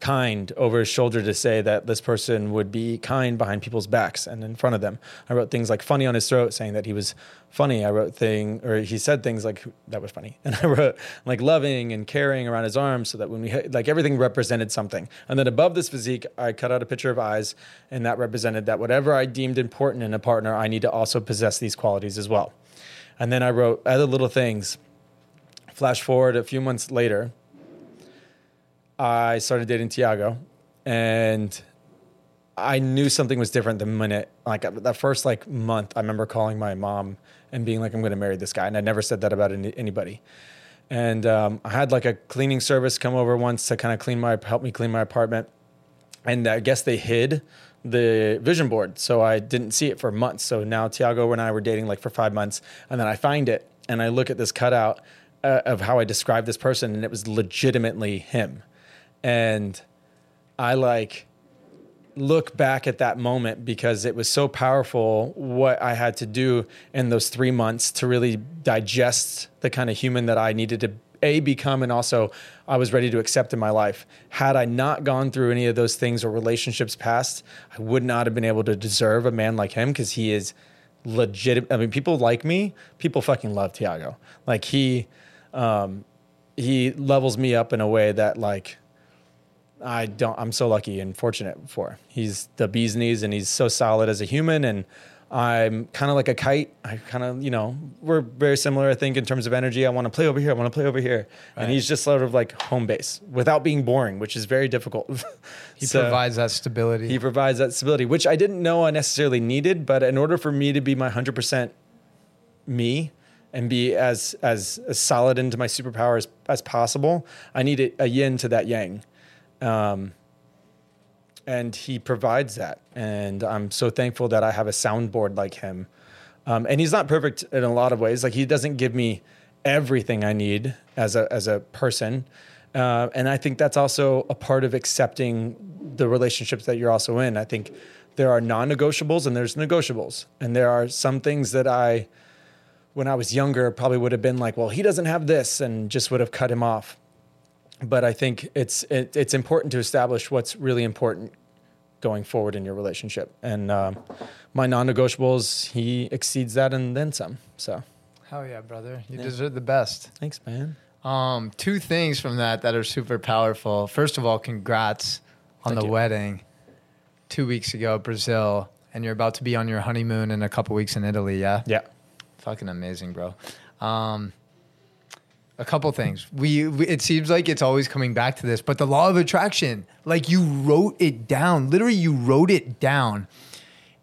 kind over his shoulder to say that this person would be kind behind people's backs and in front of them. I wrote things like funny on his throat, saying that he was funny. I wrote thing or he said things like that was funny, [LAUGHS] and I wrote like loving and caring around his arms, so that when we like everything represented something. And then above this physique, I cut out a picture of eyes, and that represented that whatever I deemed important in a partner, I need to also possess these qualities as well. And then I wrote other little things. Flash forward a few months later, I started dating Tiago, and I knew something was different the minute, like that first like month. I remember calling my mom and being like, "I'm going to marry this guy," and I never said that about any, anybody. And um, I had like a cleaning service come over once to kind of clean my help me clean my apartment, and I guess they hid the vision board, so I didn't see it for months. So now Tiago and I were dating like for five months, and then I find it and I look at this cutout uh, of how I described this person, and it was legitimately him and I like look back at that moment because it was so powerful what I had to do in those three months to really digest the kind of human that I needed to a become and also I was ready to accept in my life. Had I not gone through any of those things or relationships past, I would not have been able to deserve a man like him because he is legit. I mean, people like me, people fucking love Tiago. Like he, um, he levels me up in a way that like I don't. I'm so lucky and fortunate for. He's the bee's knees, and he's so solid as a human. And I'm kind of like a kite. I kind of, you know, we're very similar. I think in terms of energy. I want to play over here. I want to play over here, right. and he's just sort of like home base without being boring, which is very difficult. [LAUGHS] he so provides that stability. He provides that stability, which I didn't know I necessarily needed. But in order for me to be my hundred percent me, and be as, as as solid into my superpower as, as possible, I need a, a yin to that yang. Um, and he provides that. And I'm so thankful that I have a soundboard like him. Um, and he's not perfect in a lot of ways. Like he doesn't give me everything I need as a as a person. Uh, and I think that's also a part of accepting the relationships that you're also in. I think there are non-negotiables and there's negotiables, and there are some things that I, when I was younger, probably would have been like, well, he doesn't have this, and just would have cut him off but I think it's it, it's important to establish what's really important going forward in your relationship. And uh, my non-negotiables, he exceeds that and then some. So, hell yeah, brother, you yeah. deserve the best. Thanks, man. Um, two things from that that are super powerful. First of all, congrats on Thank the you. wedding two weeks ago, Brazil, and you're about to be on your honeymoon in a couple weeks in Italy. Yeah. Yeah. Fucking amazing, bro. Um, a couple things. We, we, it seems like it's always coming back to this, but the law of attraction, like you wrote it down. Literally, you wrote it down,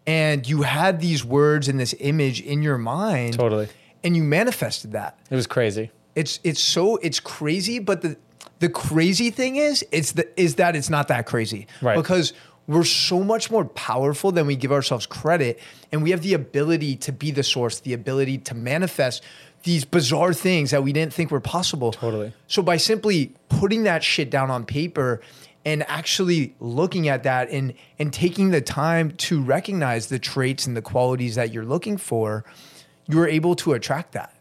and you had these words and this image in your mind. Totally. And you manifested that. It was crazy. It's it's so it's crazy, but the the crazy thing is it's the is that it's not that crazy. Right. Because we're so much more powerful than we give ourselves credit and we have the ability to be the source the ability to manifest these bizarre things that we didn't think were possible. Totally. So by simply putting that shit down on paper and actually looking at that and and taking the time to recognize the traits and the qualities that you're looking for, you're able to attract that.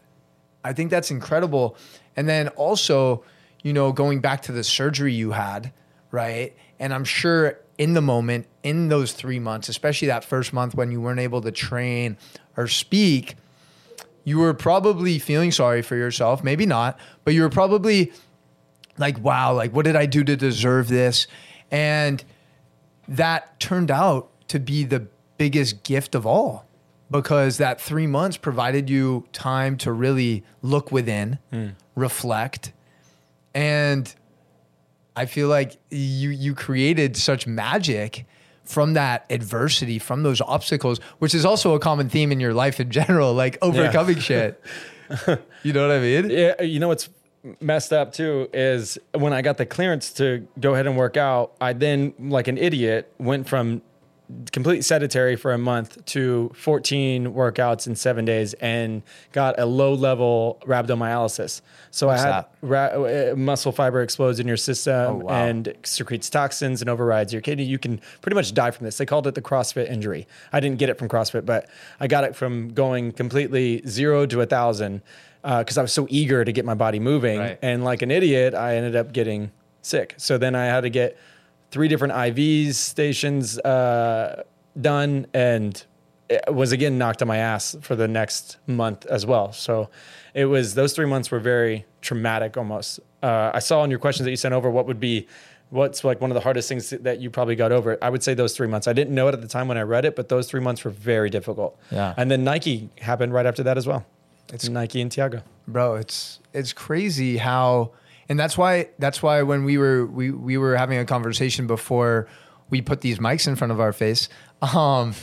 I think that's incredible. And then also, you know, going back to the surgery you had, right? And I'm sure in the moment, in those three months, especially that first month when you weren't able to train or speak, you were probably feeling sorry for yourself, maybe not, but you were probably like, wow, like what did I do to deserve this? And that turned out to be the biggest gift of all because that three months provided you time to really look within, Hmm. reflect, and I feel like you you created such magic from that adversity, from those obstacles, which is also a common theme in your life in general, like overcoming shit. [LAUGHS] You know what I mean? Yeah, you know what's messed up too is when I got the clearance to go ahead and work out, I then, like an idiot, went from complete sedentary for a month to 14 workouts in seven days and got a low level rhabdomyolysis. So What's I had ra- uh, muscle fiber explodes in your system Oh, wow. and secretes toxins and overrides your kidney. You can pretty much die from this. They called it the CrossFit injury. I didn't get it from CrossFit, but I got it from going completely zero to a thousand because I was so eager to get my body moving. Right. And like an idiot, I ended up getting sick. So then I had to get three different IVs stations uh, done and it was again knocked on my ass for the next month as well. So it was those three months were very traumatic almost. Uh, I saw in your questions that you sent over what would be what's like one of the hardest things that you probably got over. I would say those three months. I didn't know it at the time when I read it, but those three months were very difficult. Yeah. And then Nike happened right after that as well. It's Nike and Tiago. bro it's it's crazy how and that's why that's why when we were we we were having a conversation before we put these mics in front of our face um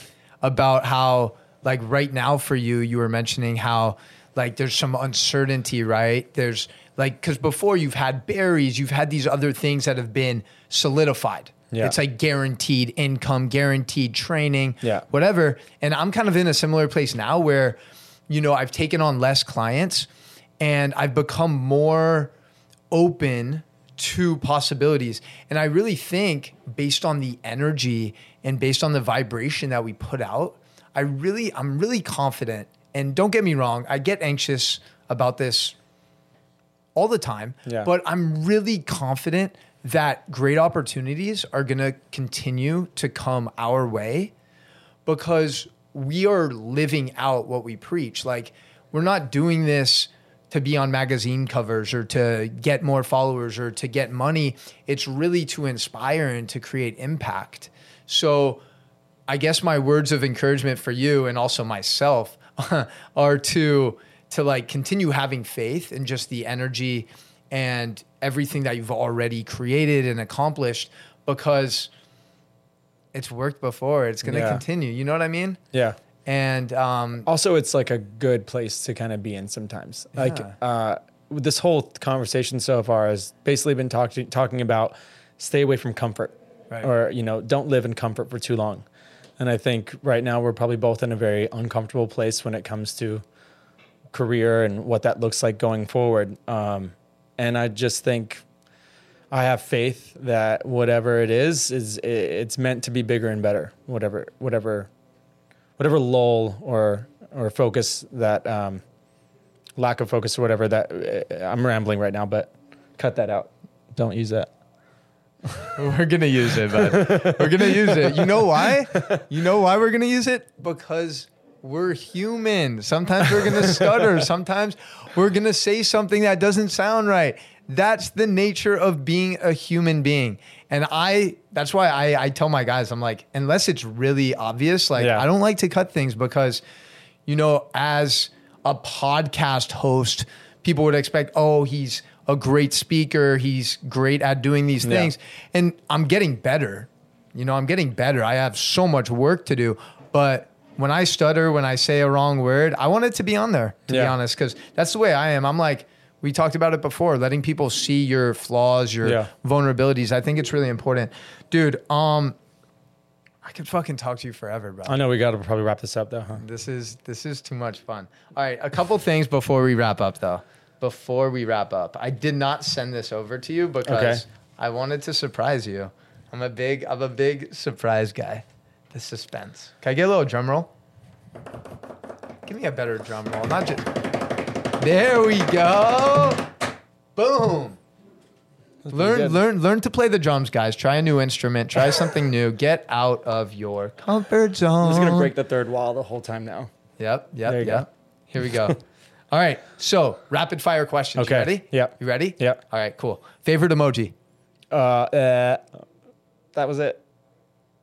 about how like right now for you you were mentioning how like there's some uncertainty right there's like because before you've had Barry's you've had these other things that have been solidified Yeah. it's like guaranteed income guaranteed training Yeah. whatever and i'm kind of in a similar place now where you know i've taken on less clients and i've become more open to possibilities and i really think based on the energy and based on the vibration that we put out i really i'm really confident and don't get me wrong i get anxious about this all the time. Yeah. But I'm really confident that great opportunities are going to continue to come our way because we are living out what we preach. Like, we're not doing this to be on magazine covers or to get more followers or to get money. It's really to inspire and to create impact. So, I guess my words of encouragement for you and also myself [LAUGHS] are to to like continue having faith in just the energy and everything that you've already created and accomplished because it's worked before. It's going to Yeah. continue. You know what I mean? Yeah. And um, Also, it's like a good place to kind of be in sometimes. Like uh, this whole conversation so far has basically been talking talking about stay away from comfort, Right. or you know, don't live in comfort for too long. And I think right now we're probably both in a very uncomfortable place when it comes to career and what that looks like going forward. Um, and I just think I have faith that whatever it is is it's meant to be bigger and better. Whatever whatever whatever lull or or focus that um, lack of focus or whatever that uh, I'm rambling right now, but cut that out. Don't use that. [LAUGHS] we're to use it, but we're to use it. You know why? You know why we're to use it? Because we're human. Sometimes we're to stutter. Sometimes we're to say something that doesn't sound right. That's the nature of being a human being. And I, that's why I, I tell my guys, I'm like, unless it's really obvious, like, Yeah. I don't like to cut things because, you know, as a podcast host, people would expect, oh, he's a great speaker. He's great at doing these Yeah. things. And I'm getting better. You know, I'm getting better. I have so much work to do. But when I stutter, when I say a wrong word, I want it to be on there, to be honest, because that's the way I am. I'm like, we talked about it before, letting people see your flaws, your Yeah. vulnerabilities. I think it's really important. Dude, um, I could fucking talk to you forever, bro. I know we got to probably wrap this up though, huh? This is this is too much fun. All right, a couple things before we wrap up though. Before we wrap up, I did not send this over to you because Okay. I wanted to surprise you. I'm a big I'm a big surprise guy. The suspense. Can I get a little drum roll? Give me a better drum roll. Not just There we go. Boom. Learn learn learn to play the drums, guys. Try a new instrument. Try [LAUGHS] something new. Get out of your comfort zone. I'm just gonna break the third wall the whole time now. Yep, yep, There you yep. go. Here we go. [LAUGHS] All right. So rapid fire questions. Okay. You ready? Yep. You ready? Yep. All right, cool. Favorite emoji? Uh, uh, that was it.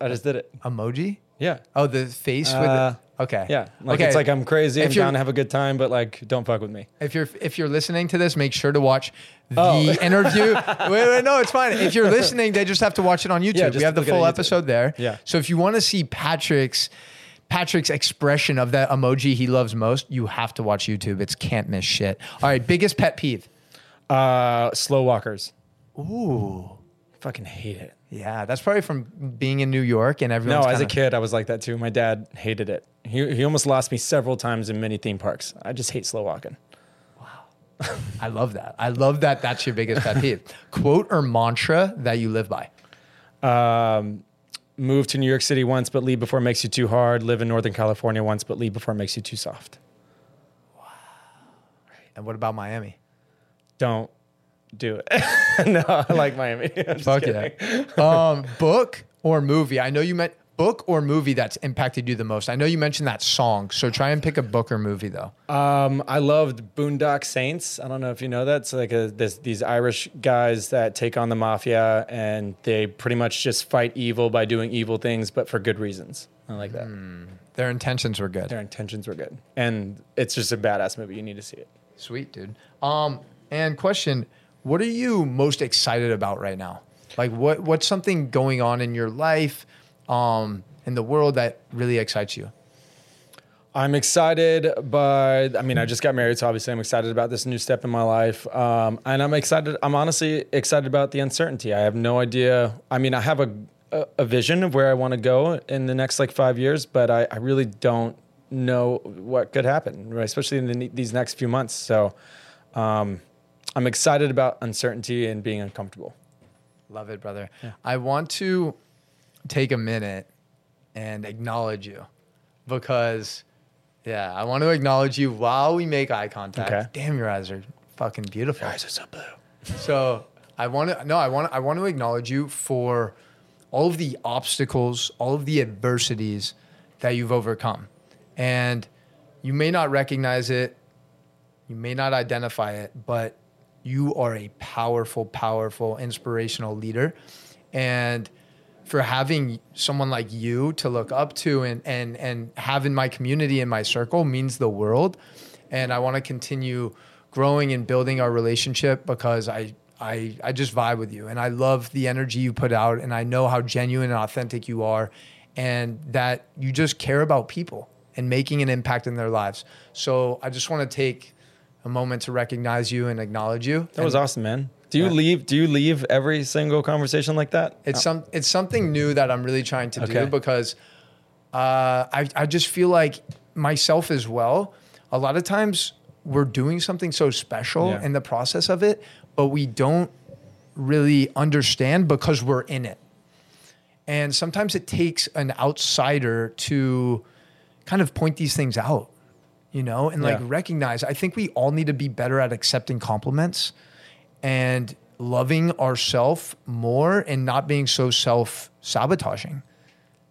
I just did it. Emoji? Yeah. Oh, the face with Uh, the Okay. Yeah. Like okay. it's like I'm crazy. If I'm down to have a good time, but like don't fuck with me. If you're if you're listening to this, make sure to watch the Oh. [LAUGHS] interview. [LAUGHS] wait, wait, no, it's fine. If you're listening, they just have to watch it on YouTube. Yeah, we have the look at it full episode there. Yeah. So if you want to see Patrick's Patrick's expression of that emoji he loves most, you have to watch YouTube. It's can't miss shit. All right, biggest pet peeve. Uh, slow walkers. Ooh. Fucking hate it. Yeah, that's probably from being in New York and everyone. No, as a kid, I was like that too. My dad hated it. He, he almost lost me several times in many theme parks. I just hate slow walking. Wow. I love that. I love that. That's your biggest pet peeve. [LAUGHS] Quote or mantra that you live by. Um, move to New York City once, but leave before it makes you too hard. Live in Northern California once, but leave before it makes you too soft. Wow. Right. And what about Miami? Don't do it. [LAUGHS] no, I like Miami. [LAUGHS] I'm Fuck kidding. yeah. [LAUGHS] um, book or movie? I know you meant book or movie that's impacted you the most. I know you mentioned that song, so try and pick a book or movie though. Um, I loved Boondock Saints. I don't know if you know that. It's like a, this, these Irish guys that take on the mafia and they pretty much just fight evil by doing evil things, but for good reasons. I like that. Their intentions were good. Their intentions were good. And it's just a badass movie. You need to see it. Sweet, dude. Um, and question: What are you most excited about right now? Like, what what's something going on in your life, um, in the world that really excites you? I'm excited, but I mean, I just got married, so obviously I'm excited about this new step in my life. Um, and I'm excited. I'm honestly excited about the uncertainty. I have no idea. I mean, I have a a, vision of where I want to go in the next like five years, but I, I really don't know what could happen, right? especially in the, these next few months. So um, I'm excited about uncertainty and being uncomfortable. Love it, brother. I want to take a minute and acknowledge you because, yeah, I want to acknowledge you while we make eye contact. Okay. Damn, your eyes are fucking beautiful. Your eyes are so blue. So I want to no, I want I want to acknowledge you for all of the obstacles, all of the adversities that you've overcome, and you may not recognize it, you may not identify it, but you are a powerful, powerful, inspirational leader, and for having someone like you to look up to and and and have in my community in my circle means the world. And I want to continue growing and building our relationship because I I I just vibe with you. And I love the energy you put out and I know how genuine and authentic you are and that you just care about people and making an impact in their lives. So I just want to take a moment to recognize you and acknowledge you. That was awesome, man. Do you leave? Do you leave every single conversation like that? It's some it's something new that I'm really trying to Okay. do because uh, I I just feel like myself as well. A lot of times we're doing something so special Yeah. in the process of it, but we don't really understand because we're in it. And sometimes it takes an outsider to kind of point these things out, you know, and like recognize. I think we all need to be better at accepting compliments and loving ourself more and not being so self sabotaging.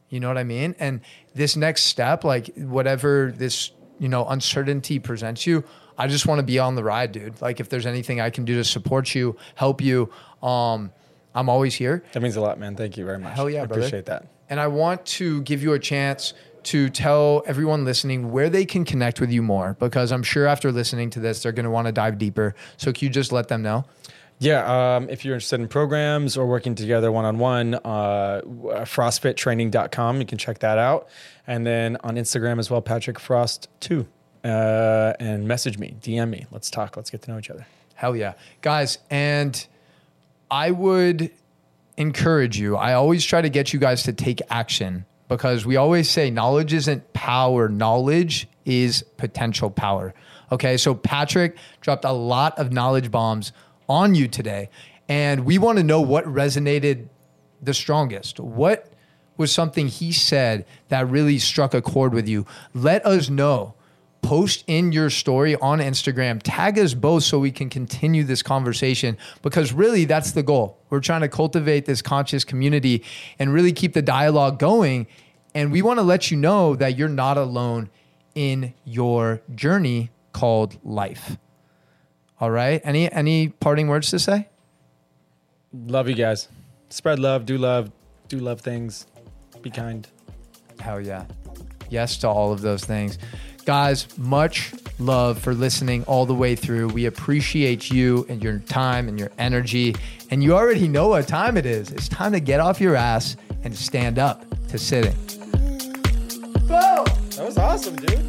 You know what I mean? And this next step, like whatever this, you know, uncertainty presents you, I just want to be on the ride, dude. Like if there's anything I can do to support you, help you, um, I'm always here. That means a lot, man. Thank you very much. Hell yeah, I brother. appreciate that. And I want to give you a chance to tell everyone listening where they can connect with you more because I'm sure after listening to this, they're going to want to dive deeper. So can you just let them know? Yeah, um, if you're interested in programs or working together one on one, frostfittraining.com, you can check that out. And then on Instagram as well, Patrick Frost 2. Uh, and message me, DM me. Let's talk. Let's get to know each other. Hell yeah. Guys, and I would encourage you. I always try to get you guys to take action because we always say knowledge isn't power, knowledge is potential power. Okay, so Patrick dropped a lot of knowledge bombs on you today, and we want to know what resonated the strongest. What was something he said that really struck a chord with you? Let us know post in your story on Instagram. Tag us both so we can continue this conversation because really that's the goal. We're trying to cultivate this conscious community and really keep the dialogue going. And we want to let you know that you're not alone in your journey called life. All right. Any any parting words to say? Love you guys. Spread love, do love, do love things. Be kind. Hell yeah. Yes to all of those things. Guys, much love for listening all the way through. We appreciate you and your time and your energy. And you already know what time it is. It's time to get off your ass and stand up to sitting. That was awesome, dude.